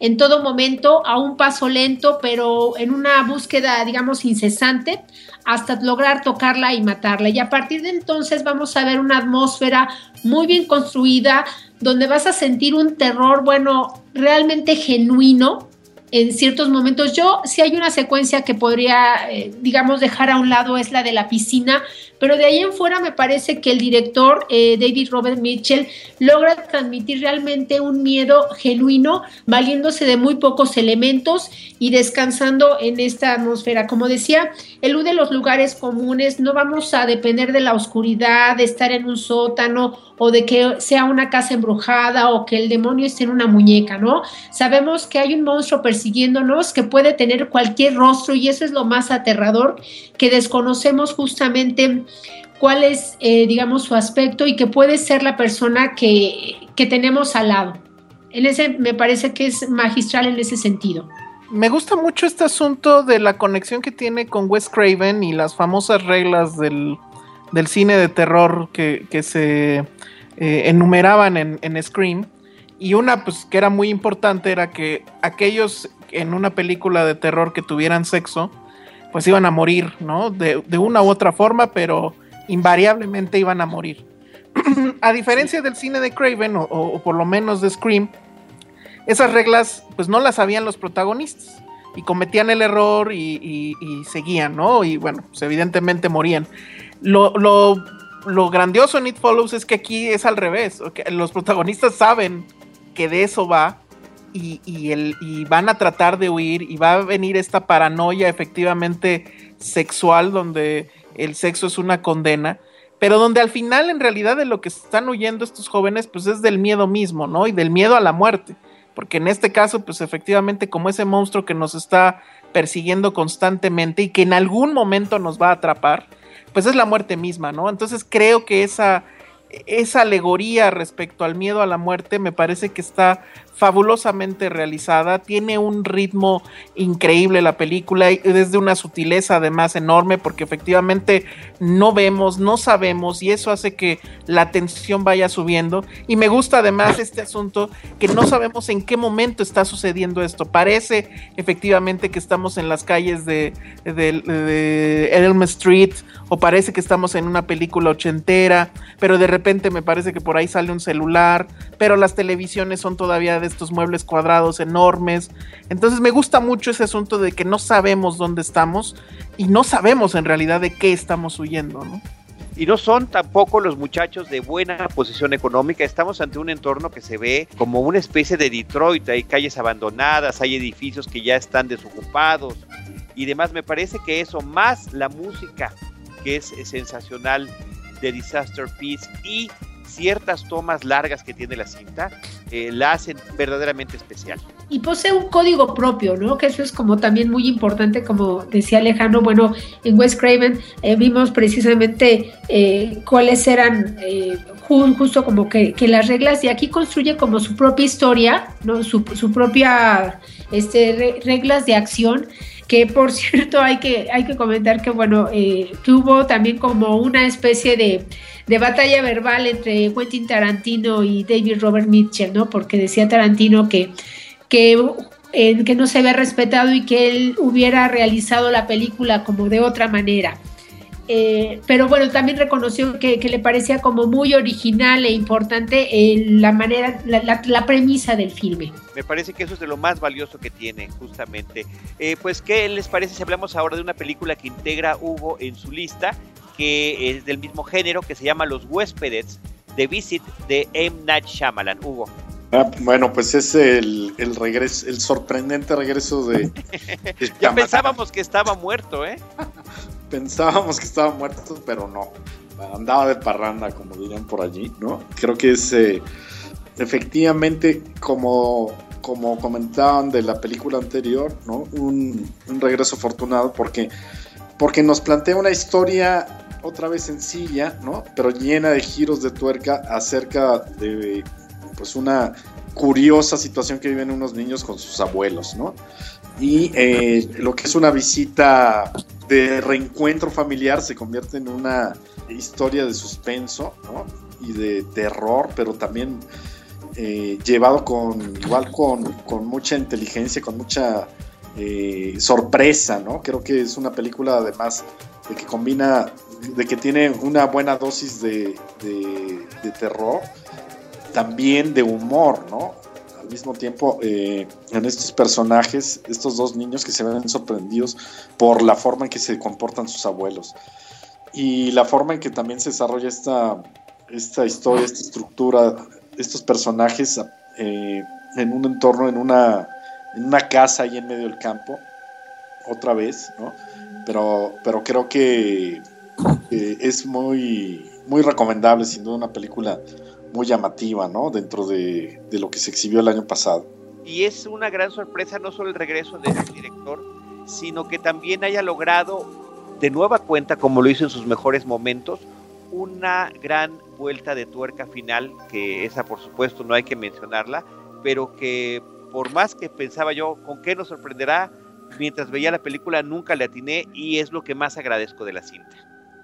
en todo momento a un paso lento, pero en una búsqueda, digamos, incesante, hasta lograr tocarla y matarla. Y a partir de entonces vamos a ver una atmósfera muy bien construida, donde vas a sentir un terror, bueno, realmente genuino en ciertos momentos. Yo, si hay una secuencia que podría, eh, digamos, dejar a un lado, es la de la piscina, pero de ahí en fuera me parece que el director eh, David Robert Mitchell logra transmitir realmente un miedo genuino, valiéndose de muy pocos elementos y descansando en esta atmósfera. Como decía, elude los lugares comunes, no vamos a depender de la oscuridad, de estar en un sótano o de que sea una casa embrujada o que el demonio esté en una muñeca, ¿no? Sabemos que hay un monstruo persiguiéndonos que puede tener cualquier rostro y eso es lo más aterrador, que desconocemos justamente cuál es, eh, digamos, su aspecto y que puede ser la persona que, que tenemos al lado. En ese, me parece que es magistral en ese sentido. Me gusta mucho este asunto de la conexión que tiene con Wes Craven y las famosas reglas del, del cine de terror que, que se eh, enumeraban en, en, Scream. Y una, pues, que era muy importante era que aquellos en una película de terror que tuvieran sexo, pues iban a morir, ¿no? De, de una u otra forma, pero invariablemente iban a morir. a diferencia del cine de Craven, o, por lo menos de Scream, esas reglas pues no las sabían los protagonistas y cometían el error y, seguían, ¿no? Y bueno, pues evidentemente morían. Lo, lo grandioso en It Follows es que aquí es al revés. Los protagonistas saben que de eso va y, y van a tratar de huir y va a venir esta paranoia efectivamente sexual donde el sexo es una condena, pero donde al final en realidad de lo que están huyendo estos jóvenes pues es del miedo mismo, ¿no? Y del miedo a la muerte, porque en este caso pues efectivamente como ese monstruo que nos está persiguiendo constantemente y que en algún momento nos va a atrapar, pues es la muerte misma, ¿no? Entonces creo que esa, esa alegoría respecto al miedo a la muerte me parece que está fabulosamente realizada, tiene un ritmo increíble la película, y desde una sutileza además enorme, porque efectivamente no vemos, no sabemos, y eso hace que la tensión vaya subiendo. Y me gusta además este asunto que no sabemos en qué momento está sucediendo esto. Parece efectivamente que estamos en las calles de, de, Elm Street, o parece que estamos en una película ochentera, pero de repente me parece que por ahí sale un celular, pero las televisiones son todavía de estos muebles cuadrados enormes. Entonces me gusta mucho ese asunto de que no sabemos dónde estamos y no sabemos en realidad de qué estamos huyendo. Y no son tampoco los muchachos de buena posición económica. Estamos ante un entorno que se ve como una especie de Detroit. Hay calles abandonadas, hay edificios que ya están desocupados y demás. Me parece que eso, más la música, que es sensacional de Disaster Peace y ciertas tomas largas que tiene la cinta eh, la hacen verdaderamente especial. Y posee un código propio, ¿no? Que eso es como también muy importante, como decía Alejandro. Bueno, en West Craven eh, vimos precisamente eh, cuáles eran justo como que, las reglas, y aquí construye como su propia historia, ¿no? Su, su propia este, reglas de acción que por cierto hay que, hay que comentar que bueno, eh, que hubo también como una especie de, batalla verbal entre Quentin Tarantino y David Robert Mitchell, ¿no? Porque decía Tarantino que, que, que no se había respetado y que él hubiera realizado la película como de otra manera. Eh, pero bueno, también reconoció que, le parecía como muy original e importante eh, la manera, la, premisa del filme. Me parece que eso es de lo más valioso que tiene, justamente. Eh, pues, ¿qué les parece si hablamos ahora de una película que integra Hugo en su lista, que es del mismo género, que se llama Los Huéspedes, The Visit de M. Night Shyamalan? Hugo. Ah, bueno, pues es el, regreso, el sorprendente regreso de. ya pensábamos que estaba muerto, ¿eh? pensábamos que estaba muerto, pero no. Andaba de parranda, como dirían por allí, ¿no? Creo que es eh, efectivamente como, como comentaban de la película anterior, ¿no? Un, regreso afortunado porque, porque nos plantea una historia otra vez sencilla, ¿no? Pero llena de giros de tuerca acerca de pues una curiosa situación que viven unos niños con sus abuelos, ¿no? Y eh, lo que es una visita de reencuentro familiar se convierte en una historia de suspenso y de terror, pero también eh, llevado con igual con, mucha inteligencia, con mucha eh, sorpresa, ¿no? Creo que es una película además de que combina, de que tiene una buena dosis de, de terror, también de humor, ¿no? Mismo tiempo eh, en estos personajes, estos dos niños que se ven sorprendidos por la forma en que se comportan sus abuelos y la forma en que también se desarrolla esta, esta historia, esta estructura, estos personajes eh, en un entorno, en una, una casa ahí en medio del campo, otra vez, ¿no? Pero, pero creo que es muy, muy recomendable, sin duda, una película muy llamativa, ¿no? Dentro de, lo que se exhibió el año pasado. Y es una gran sorpresa no solo el regreso del director, sino que también haya logrado de nueva cuenta, como lo hizo en sus mejores momentos, una gran vuelta de tuerca final, que esa por supuesto no hay que mencionarla, pero que por más que pensaba yo con qué nos sorprenderá, mientras veía la película nunca le atiné y es lo que más agradezco de la cinta.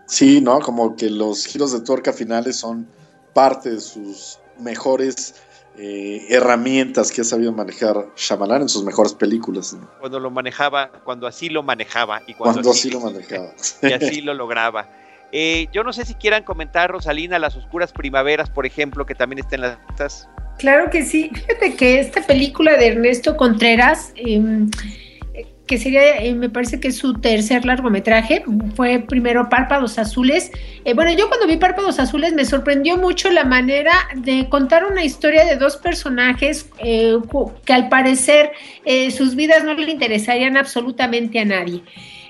Sí, ¿no? Como que los giros de tuerca finales son parte de sus mejores eh, herramientas que ha sabido manejar Shyamalan en sus mejores películas. Cuando lo manejaba, cuando así lo manejaba y cuando, así, lo manejaba. Y así lo lograba. Eh, yo no sé si quieran comentar, Rosalina, Las Oscuras Primaveras, por ejemplo, que también está en las listas. Claro que sí. Fíjate que esta película de Ernesto Contreras, em, que sería, eh, me parece que es su tercer largometraje, fue primero Párpados Azules. Eh, bueno, yo cuando vi Párpados Azules me sorprendió mucho la manera de contar una historia de dos personajes eh, que al parecer sus vidas no le interesarían absolutamente a nadie.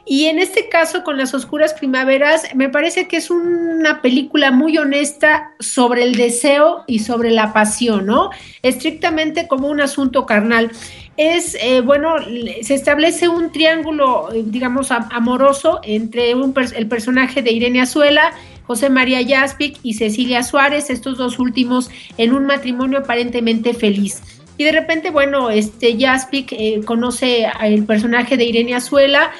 Y en este caso, con las oscuras primaveras, me parece que es una película muy honesta sobre el deseo y sobre la pasión, ¿no? Estrictamente como un asunto carnal. Es, eh, bueno, se establece un triángulo, digamos, amoroso entre el personaje de Irene Azuela, José María Jaspic y Cecilia Suárez, estos dos últimos en un matrimonio aparentemente feliz. Y de repente, bueno, este Jaspic eh, conoce al personaje de Irene Azuela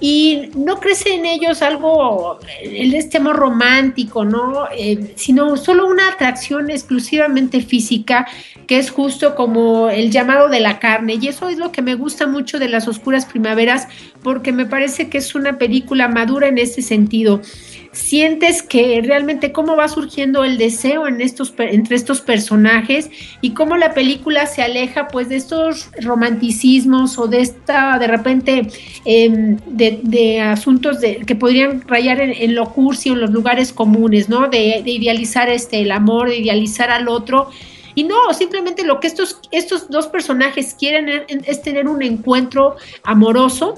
y no crece en ellos algo, el este amor romántico, ¿no? Eh, sino solo una atracción exclusivamente física, que es justo como el llamado de la carne. Y eso es lo que me gusta mucho de las oscuras primaveras, porque me parece que es una película madura en ese sentido sientes que realmente cómo va surgiendo el deseo en estos, entre estos personajes y cómo la película se aleja pues de estos romanticismos o de esta de repente em, de, asuntos de, que podrían rayar en, lo cursi en los lugares comunes, ¿no? De, idealizar este, el amor, de idealizar al otro. Y no, simplemente lo que estos, estos dos personajes quieren es tener un encuentro amoroso,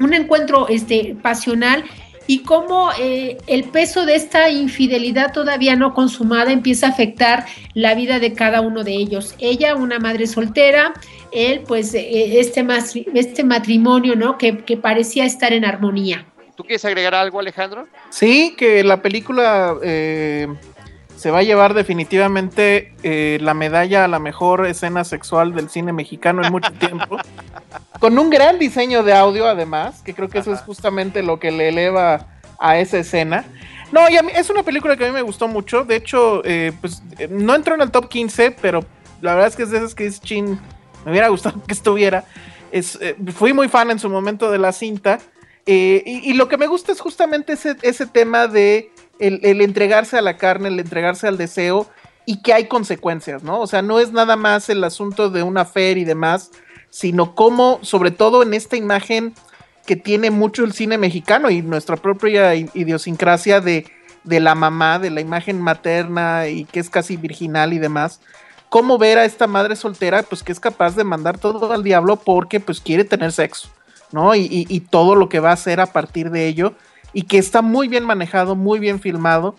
un encuentro este, pasional y cómo eh, el peso de esta infidelidad todavía no consumada empieza a afectar la vida de cada uno de ellos. Ella, una madre soltera, él, pues eh, este, este matrimonio, ¿no? Que, parecía estar en armonía. ¿Tú quieres agregar algo, Alejandro? Sí, que la película eh, se va a llevar definitivamente la medalla a la mejor escena sexual del cine mexicano en mucho tiempo. con un gran diseño de audio además, que creo que eso es justamente lo que le eleva a esa escena. No, y a mí, es una película que a mí me gustó mucho. De hecho, eh, pues eh, no entró en el top 15, pero la verdad es que es de esas que es chin. Me hubiera gustado que estuviera. Es, eh, fui muy fan en su momento de la cinta. y, lo que me gusta es justamente ese, ese tema de el, entregarse a la carne, el entregarse al deseo y que hay consecuencias, ¿no? O sea, no es nada más el asunto de una fe y demás, sino cómo, sobre todo en esta imagen que tiene mucho el cine mexicano y nuestra propia idiosincrasia de, de la mamá, de la imagen materna y que es casi virginal y demás, cómo ver a esta madre soltera, pues que es capaz de mandar todo al diablo porque pues quiere tener sexo, ¿no? Y, y, todo lo que va a hacer a partir de ello, y que está muy bien manejado, muy bien filmado,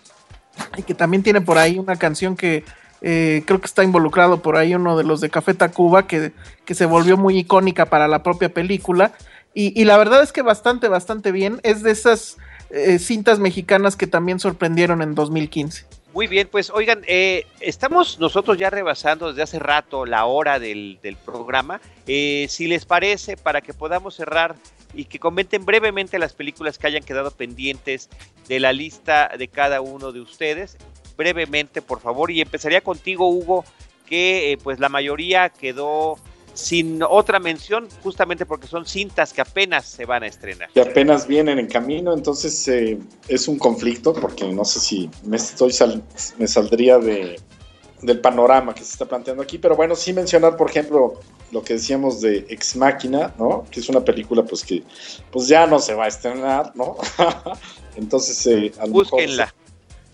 y que también tiene por ahí una canción que eh, creo que está involucrado por ahí uno de los de Café Tacuba, que, que se volvió muy icónica para la propia película. Y, la verdad es que bastante, bastante bien. Es de esas eh, cintas mexicanas que también sorprendieron en 2015. Muy bien, pues oigan, eh, estamos nosotros ya rebasando desde hace rato la hora del, del programa. si les parece, para que podamos cerrar y que comenten brevemente las películas que hayan quedado pendientes de la lista de cada uno de ustedes brevemente, por favor. Y empezaría contigo, Hugo, que eh, pues la mayoría quedó sin otra mención, justamente porque son cintas que apenas se van a estrenar. Que apenas vienen en camino, entonces eh, es un conflicto, porque no sé si me, estoy me saldría de, del panorama que se está planteando aquí, pero bueno, sí mencionar, por ejemplo, lo que decíamos de Ex Máquina, ¿no? Que es una película pues que pues ya no se va a estrenar, ¿no? entonces, eh, a Búsquenla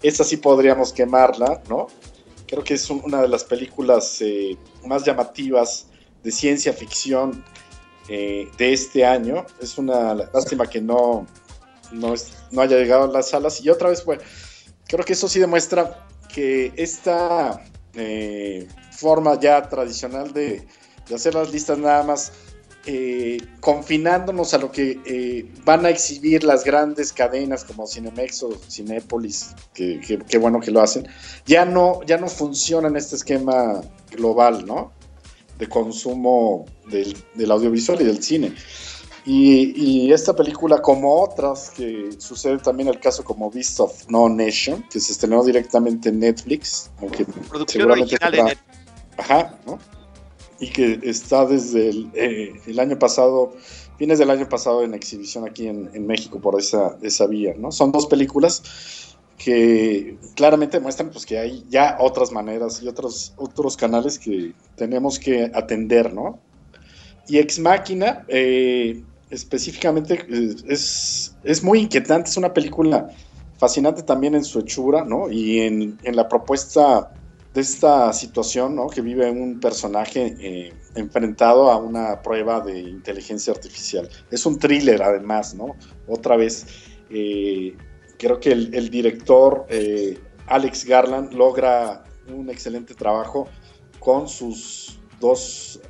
esa sí podríamos quemarla, ¿no? Creo que es una de las películas eh, más llamativas de ciencia ficción eh, de este año. Es una lástima que no, no, haya llegado a las salas. Y otra vez, bueno, creo que eso sí demuestra que esta eh, forma ya tradicional de, hacer las listas nada más eh, confinándonos a lo que eh, van a exhibir las grandes cadenas como Cinemex o Cinépolis, que, bueno que lo hacen, ya no, ya no funciona en este esquema global, ¿no? De consumo del, audiovisual y del cine. Y, esta película, como otras, que sucede también el caso como Beast of No Nation, que se estrenó directamente en Netflix, aunque Producción original de Netflix. Ajá, ¿no? y que está desde eh, el, año pasado, fines del año pasado en exhibición aquí en, México por esa, esa vía, ¿no? Son dos películas que claramente muestran pues que hay ya otras maneras y otros, otros canales que tenemos que atender, ¿no? Y Ex Máquina, eh, específicamente es, es muy inquietante, es una película fascinante también en su hechura, ¿no? Y en, en la propuesta de esta situación, ¿no? Que vive un personaje eh, enfrentado a una prueba de inteligencia artificial. Es un thriller, además, ¿no? Otra vez, eh, creo que el, director eh, Alex Garland logra un excelente trabajo con sus dos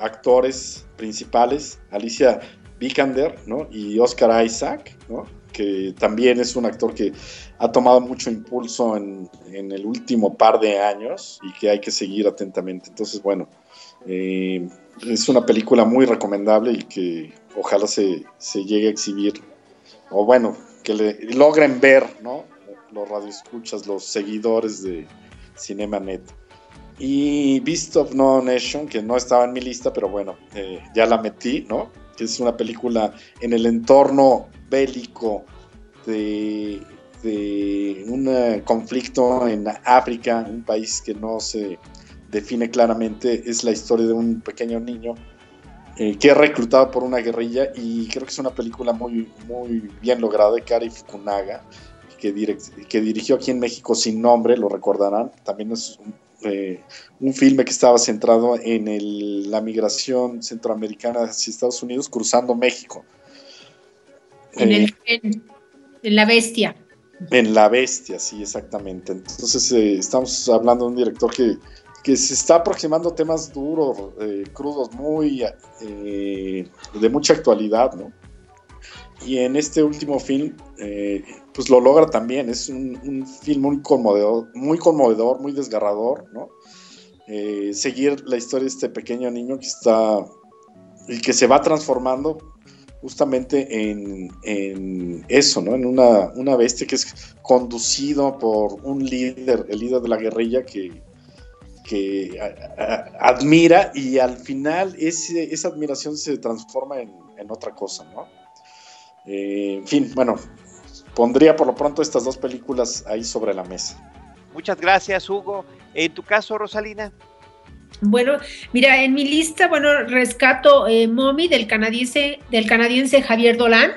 actores principales, Alicia Vikander, ¿no? Y Oscar Isaac, ¿no? que también es un actor que ha tomado mucho impulso en, el último par de años y que hay que seguir atentamente. Entonces, bueno, eh, es una película muy recomendable y que ojalá se, llegue a exhibir, o bueno, que logren ver, ¿no? Los radioescuchas, los seguidores de CinemaNet. Y Beast of No Nation, que no estaba en mi lista, pero bueno, eh, ya la metí, ¿no? Que es una película en el entorno bélico de, un eh, conflicto en África, un país que no se define claramente, es la historia de un pequeño niño eh, que es reclutado por una guerrilla y creo que es una película muy, muy bien lograda de Kari Fukunaga, que, que dirigió aquí en México sin nombre, lo recordarán, también es un, eh, filme que estaba centrado en la migración centroamericana hacia Estados Unidos cruzando México. En, La Bestia. En La Bestia, sí, exactamente. Entonces eh, estamos hablando de un director que, se está aproximando a temas duros, eh, crudos, muy eh, de mucha actualidad, ¿no? Y en este último film, pues lo logra también. Es un, film muy conmovedor, muy conmovedor, muy desgarrador, ¿no? seguir la historia de este pequeño niño que está y que se va transformando justamente en, eso, ¿no? En una, bestia que es conducido por un líder, el líder de la guerrilla que, que admira y al final esa admiración se transforma en, otra cosa, ¿no? Eh, en fin, bueno, pondría por lo pronto estas dos películas ahí sobre la mesa. Muchas gracias, Hugo. En tu caso, Rosalina. Bueno, mira, en mi lista, bueno, rescato eh, Mommy del canadiense, del canadiense Javier Dolan,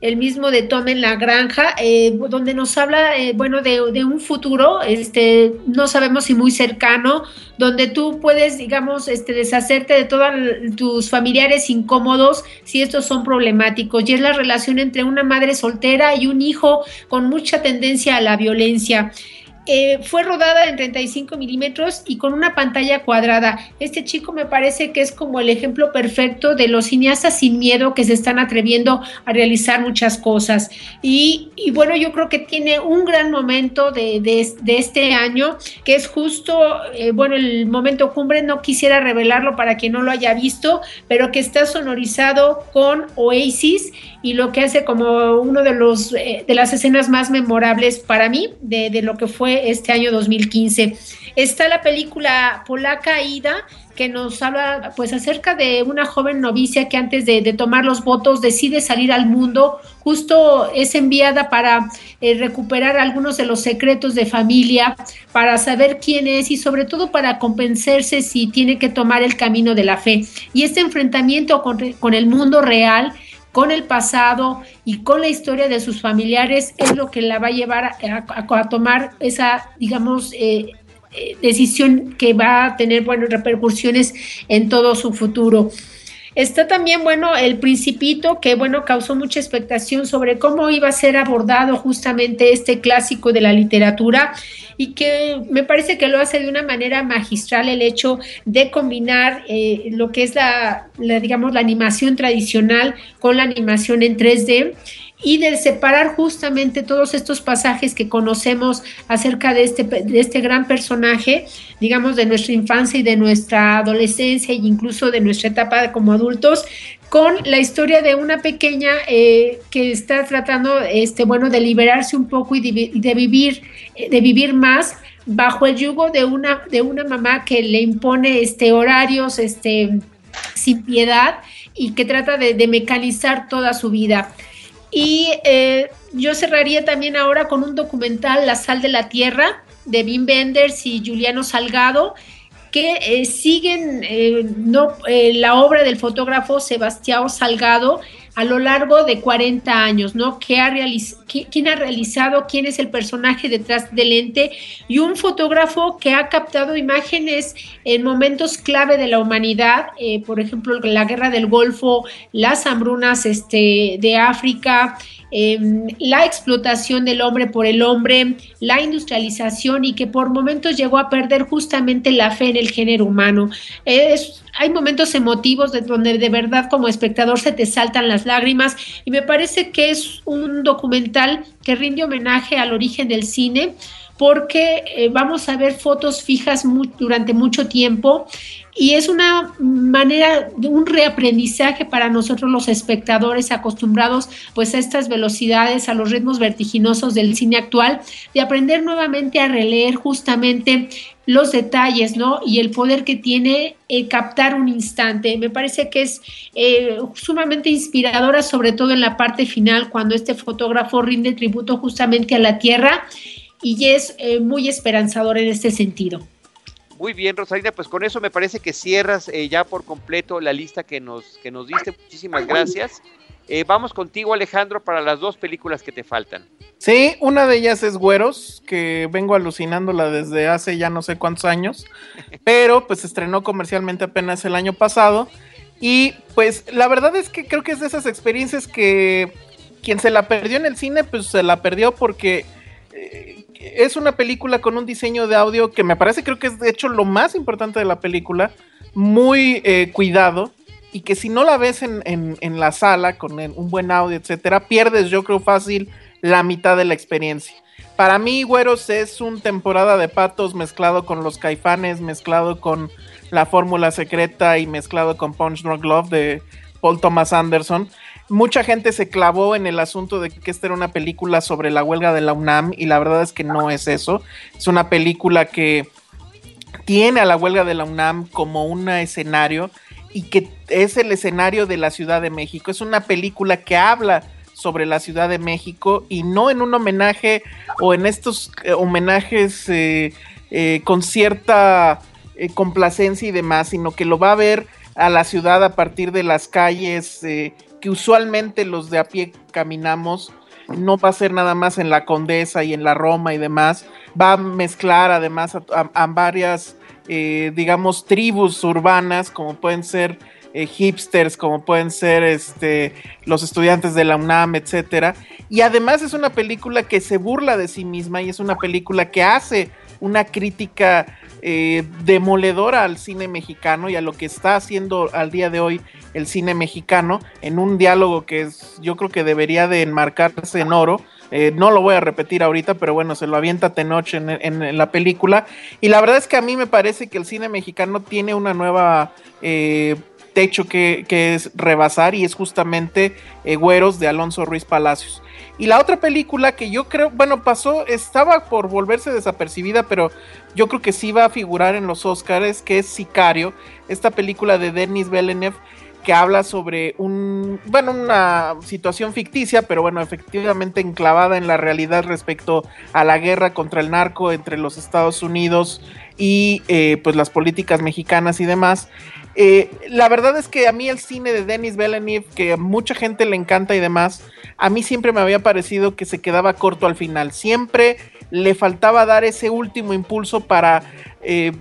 el mismo de Tom en la granja, eh, donde nos habla, eh, bueno, de, un futuro, este, no sabemos si muy cercano, donde tú puedes, digamos, este, deshacerte de todos tus familiares incómodos si estos son problemáticos. Y es la relación entre una madre soltera y un hijo con mucha tendencia a la violencia. Eh, fue rodada en 35 milímetros y con una pantalla cuadrada. Este chico me parece que es como el ejemplo perfecto de los cineastas sin miedo que se están atreviendo a realizar muchas cosas. Y, bueno, yo creo que tiene un gran momento de, este año, que es justo, eh, bueno, el momento cumbre, no quisiera revelarlo para quien no lo haya visto, pero que está sonorizado con Oasis y lo que hace como uno de los eh, de las escenas más memorables para mí de, de, lo que fue este año 2015. Está la película polaca Ida que nos habla pues acerca de una joven novicia que antes de, tomar los votos decide salir al mundo, justo es enviada para eh, recuperar algunos de los secretos de familia, para saber quién es y sobre todo para convencerse si tiene que tomar el camino de la fe. Y este enfrentamiento con, con el mundo real con el pasado y con la historia de sus familiares es lo que la va a llevar a, tomar esa, digamos, eh, eh, decisión que va a tener buenas repercusiones en todo su futuro. Está también, bueno, el principito, que, bueno, causó mucha expectación sobre cómo iba a ser abordado justamente este clásico de la literatura y que me parece que lo hace de una manera magistral el hecho de combinar eh, lo que es la, digamos, la animación tradicional con la animación en 3D y de separar justamente todos estos pasajes que conocemos acerca de este, de este gran personaje, digamos, de nuestra infancia y de nuestra adolescencia e incluso de nuestra etapa como adultos, con la historia de una pequeña eh, que está tratando, este, bueno, de liberarse un poco y de, vivir, eh, de vivir más bajo el yugo de una, de una mamá que le impone este, horarios este, sin piedad y que trata de, de mecanizar toda su vida. Y eh, yo cerraría también ahora con un documental, La sal de la tierra, de Wim Wenders y Juliano Salgado, que eh, siguen eh, no, la obra del fotógrafo Sebastián Salgado, a lo largo de 40 años, ¿no? ¿Qué ha ¿Quién ha realizado? ¿Quién es el personaje detrás del ente? Y un fotógrafo que ha captado imágenes en momentos clave de la humanidad, eh, por ejemplo, la guerra del Golfo, las hambrunas este, de África, Em, la explotación del hombre por el hombre, la industrialización y que por momentos llegó a perder justamente la fe en el género humano. Es, hay momentos emotivos de donde de verdad como espectador se te saltan las lágrimas y me parece que es un documental que rinde homenaje al origen del cine porque eh, vamos a ver fotos fijas durante mucho tiempo y es una manera de un reaprendizaje para nosotros los espectadores acostumbrados pues a estas velocidades, a los ritmos vertiginosos del cine actual, de aprender nuevamente a releer justamente los detalles, ¿no? Y el poder que tiene eh, captar un instante. Me parece que es eh, sumamente inspiradora, sobre todo en la parte final, cuando este fotógrafo rinde tributo justamente a la tierra y es eh, muy esperanzador en este sentido. Muy bien, Rosalina, pues con eso me parece que cierras eh, ya por completo la lista que nos, que nos diste. Muchísimas gracias. Eh, vamos contigo, Alejandro, para las dos películas que te faltan. Sí, una de ellas es Güeros, que vengo alucinándola desde hace ya no sé cuántos años, pero pues estrenó comercialmente apenas el año pasado. Y pues la verdad es que creo que es de esas experiencias que quien se la perdió en el cine, pues se la perdió porque es una película con un diseño de audio que me parece, creo que es de hecho lo más importante de la película, muy eh, cuidado y que si no la ves en, la sala con un buen audio, etcétera, pierdes yo creo fácil la mitad de la experiencia. Para mí, Güeros es un temporada de patos mezclado con los caifanes, mezclado con la fórmula secreta y mezclado con Punch Drunk Love de Paul Thomas Anderson mucha gente se clavó en el asunto de que esta era una película sobre la huelga de la UNAM y la verdad es que no es eso. Es una película que tiene a la huelga de la UNAM como un escenario y que es el escenario de la Ciudad de México. Es una película que habla sobre la Ciudad de México y no en un homenaje o en estos eh, homenajes eh, eh, con cierta complacencia y demás, sino que lo va a ver a la ciudad a partir de las calles que usualmente los de a pie caminamos, no va a ser nada más en la Condesa y en la Roma y demás, va a mezclar además a, varias, eh, digamos, tribus urbanas, como pueden ser eh, hipsters, como pueden ser este, los estudiantes de la UNAM, etcétera. Y además es una película que se burla de sí misma y es una película que hace una crítica eh, demoledora al cine mexicano y a lo que está haciendo al día de hoy el cine mexicano en un diálogo que es, yo creo que debería de enmarcarse en oro. Eh, no lo voy a repetir ahorita, pero bueno, se lo avienta Tenoch en, en, la película. Y la verdad es que a mí me parece que el cine mexicano tiene una nueva eh, techo que, que, es rebasar y es justamente Güeros de Alonso Ruiz Palacios. Y la otra película que yo creo, bueno, pasó, estaba por volverse desapercibida, pero yo creo que sí va a figurar en los Oscars, que es Sicario, esta película de Denis Villeneuve que habla sobre un, bueno, una situación ficticia, pero bueno, efectivamente enclavada en la realidad respecto a la guerra contra el narco entre los Estados Unidos y eh, pues las políticas mexicanas y demás. Eh, la verdad es que a mí el cine de Denis Villeneuve, que a mucha gente le encanta y demás, a mí siempre me había parecido que se quedaba corto al final. Siempre le faltaba dar ese último impulso para eh,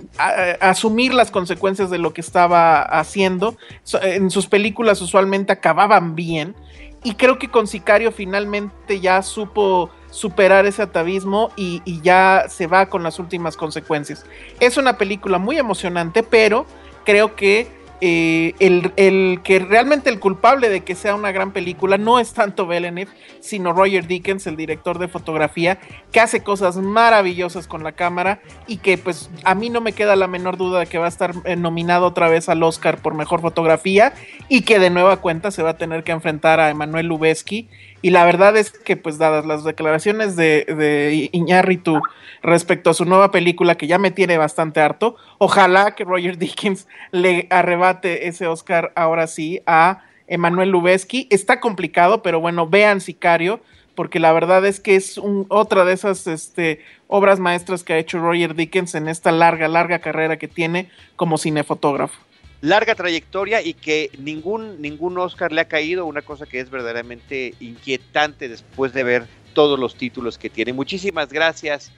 asumir las consecuencias de lo que estaba haciendo. en sus películas usualmente acababan bien. Y creo que con Sicario finalmente ya supo superar ese atavismo y, y ya se va con las últimas consecuencias. Es una película muy emocionante, pero creo que eh, el, que realmente el culpable de que sea una gran película no es tanto Villeneuve, sino Roger Dickens, el director de fotografía, que hace cosas maravillosas con la cámara y que pues a mí no me queda la menor duda de que va a estar eh, nominado otra vez al Oscar por mejor fotografía y que de nueva cuenta se va a tener que enfrentar a Emanuel Lubezki. Y la verdad es que pues dadas las declaraciones de, de Iñárritu respecto a su nueva película que ya me tiene bastante harto. Ojalá que Roger Dickens le arrebate ese Oscar ahora sí a Emanuel Lubezki. Está complicado, pero bueno, vean Sicario, porque la verdad es que es otra de esas este, obras maestras que ha hecho Roger Dickens en esta larga, larga carrera que tiene como cinefotógrafo. Larga trayectoria y que ningún, ningún Oscar le ha caído, una cosa que es verdaderamente inquietante después de ver todos los títulos que tiene. Muchísimas gracias,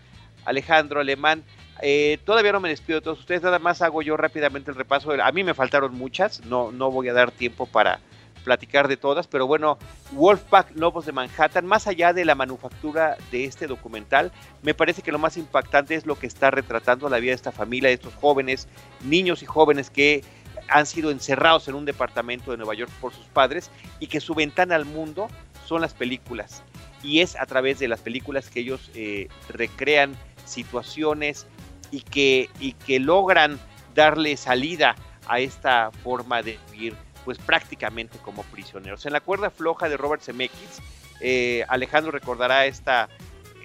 Alejandro Alemán. Eh, todavía no me despido de todos ustedes, nada más hago yo rápidamente el repaso. A mí me faltaron muchas, no, no voy a dar tiempo para platicar de todas, pero bueno, Wolfpack Lobos de Manhattan, más allá de la manufactura de este documental, me parece que lo más impactante es lo que está retratando la vida de esta familia, de estos jóvenes, niños y jóvenes que han sido encerrados en un departamento de Nueva York por sus padres y que su ventana al mundo son las películas. Y es a través de las películas que ellos eh, recrean situaciones y que, y que logran darle salida a esta forma de vivir pues prácticamente como prisioneros. En la cuerda floja de Robert Zemeckis, eh, Alejandro recordará esta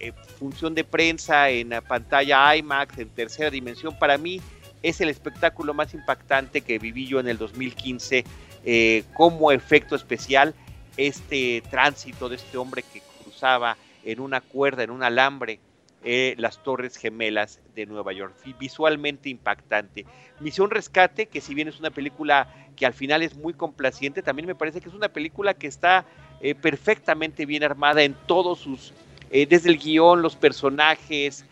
eh, función de prensa en la pantalla IMAX en tercera dimensión. Para mí es el espectáculo más impactante que viví yo en el 2015 eh, como efecto especial. Este tránsito de este hombre que cruzaba en una cuerda, en un alambre, eh, las Torres Gemelas de Nueva York. Visualmente impactante. Misión Rescate, que si bien es una película que al final es muy complaciente, también me parece que es una película que está eh, perfectamente bien armada en todos sus, desde el guion, los personajes,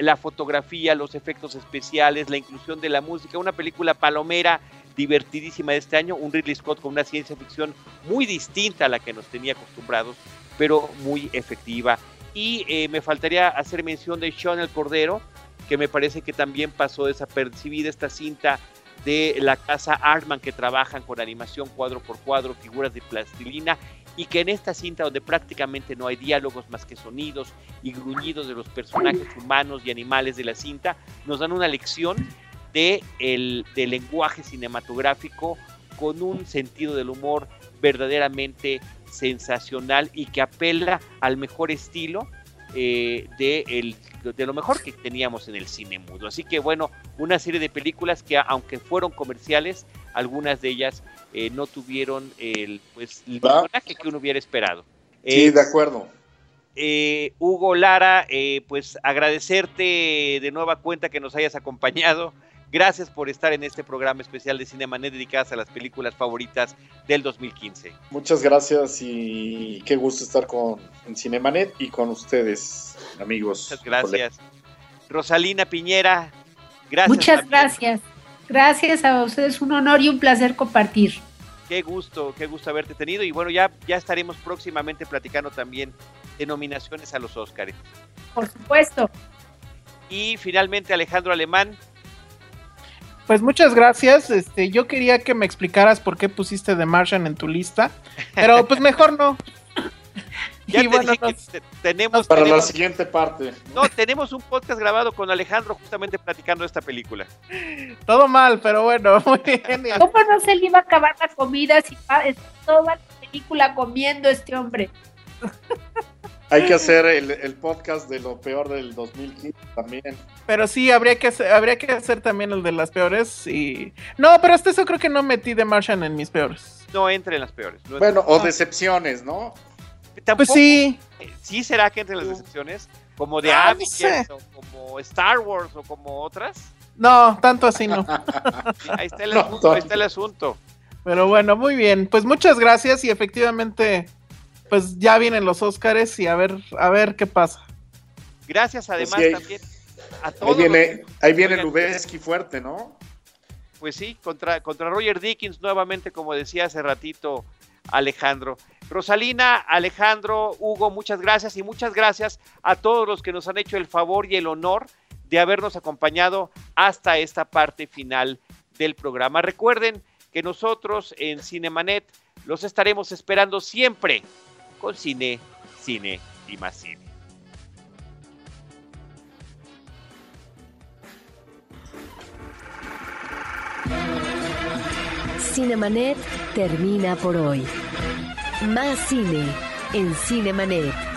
la fotografía, los efectos especiales, la inclusión de la música, una película palomera divertidísima de este año, un Ridley Scott con una ciencia ficción muy distinta a la que nos tenía acostumbrados, pero muy efectiva. Y eh, me faltaría hacer mención de Sean el Cordero, que me parece que también pasó desapercibida esta cinta de la casa Artman que trabajan con animación cuadro por cuadro, figuras de plastilina, y que en esta cinta donde prácticamente no hay diálogos más que sonidos y gruñidos de los personajes humanos y animales de la cinta, nos dan una lección de el, del lenguaje cinematográfico con un sentido del humor verdaderamente sensacional y que apela al mejor estilo eh, de, el, de lo mejor que teníamos en el cine mudo. Así que bueno, una serie de películas que aunque fueron comerciales, algunas de ellas eh, no tuvieron el, pues, el personaje que uno hubiera esperado. Sí, de acuerdo. Eh, Hugo Lara, pues agradecerte de nueva cuenta que nos hayas acompañado. Gracias por estar en este programa especial de Cinemanet dedicadas a las películas favoritas del 2015. Muchas gracias y qué gusto estar con en Cinemanet y con ustedes, amigos. Muchas gracias. Rosalina Piñera, gracias. Muchas gracias. Gracias a ustedes, un honor y un placer compartir. Qué gusto, qué gusto haberte tenido y bueno, ya, ya estaremos próximamente platicando también de nominaciones a los Óscares. Por supuesto. Y finalmente Alejandro Alemán, pues muchas gracias. Este, yo quería que me explicaras por qué pusiste The Martian en tu lista, pero pues mejor no. Ya bueno, tenemos para la siguiente parte. No, tenemos un podcast grabado con Alejandro justamente platicando esta película. Todo mal, pero bueno, muy bien. ¿Cómo no se le iba a acabar la comida si toda la película comiendo este hombre? Hay que hacer el, podcast de lo peor del 2015 también. Pero sí, habría que hacer, habría que hacer también el de las peores y... No, pero hasta eso creo que no metí de Martian en mis peores. No entre en las peores. bueno, o decepciones, ¿no? Pues sí. Sí será que entre las decepciones, como de ah, o como Star Wars, o como otras. No, tanto así no. ahí, está el asunto, ahí está el asunto. Pero bueno, muy bien. Pues muchas gracias y efectivamente pues ya vienen los Óscares y a ver, a ver qué pasa. Gracias además también a todos. Ahí viene, ahí viene Lubeski fuerte, ¿no? Pues sí, contra, contra Roger Dickens nuevamente, como decía hace ratito Alejandro. Rosalina, Alejandro, Hugo, muchas gracias y muchas gracias a todos los que nos han hecho el favor y el honor de habernos acompañado hasta esta parte final del programa. Recuerden que nosotros en Cinemanet los estaremos esperando siempre con cine, cine y más cine. Cinemanet termina por hoy. Más cine en Cinemanet.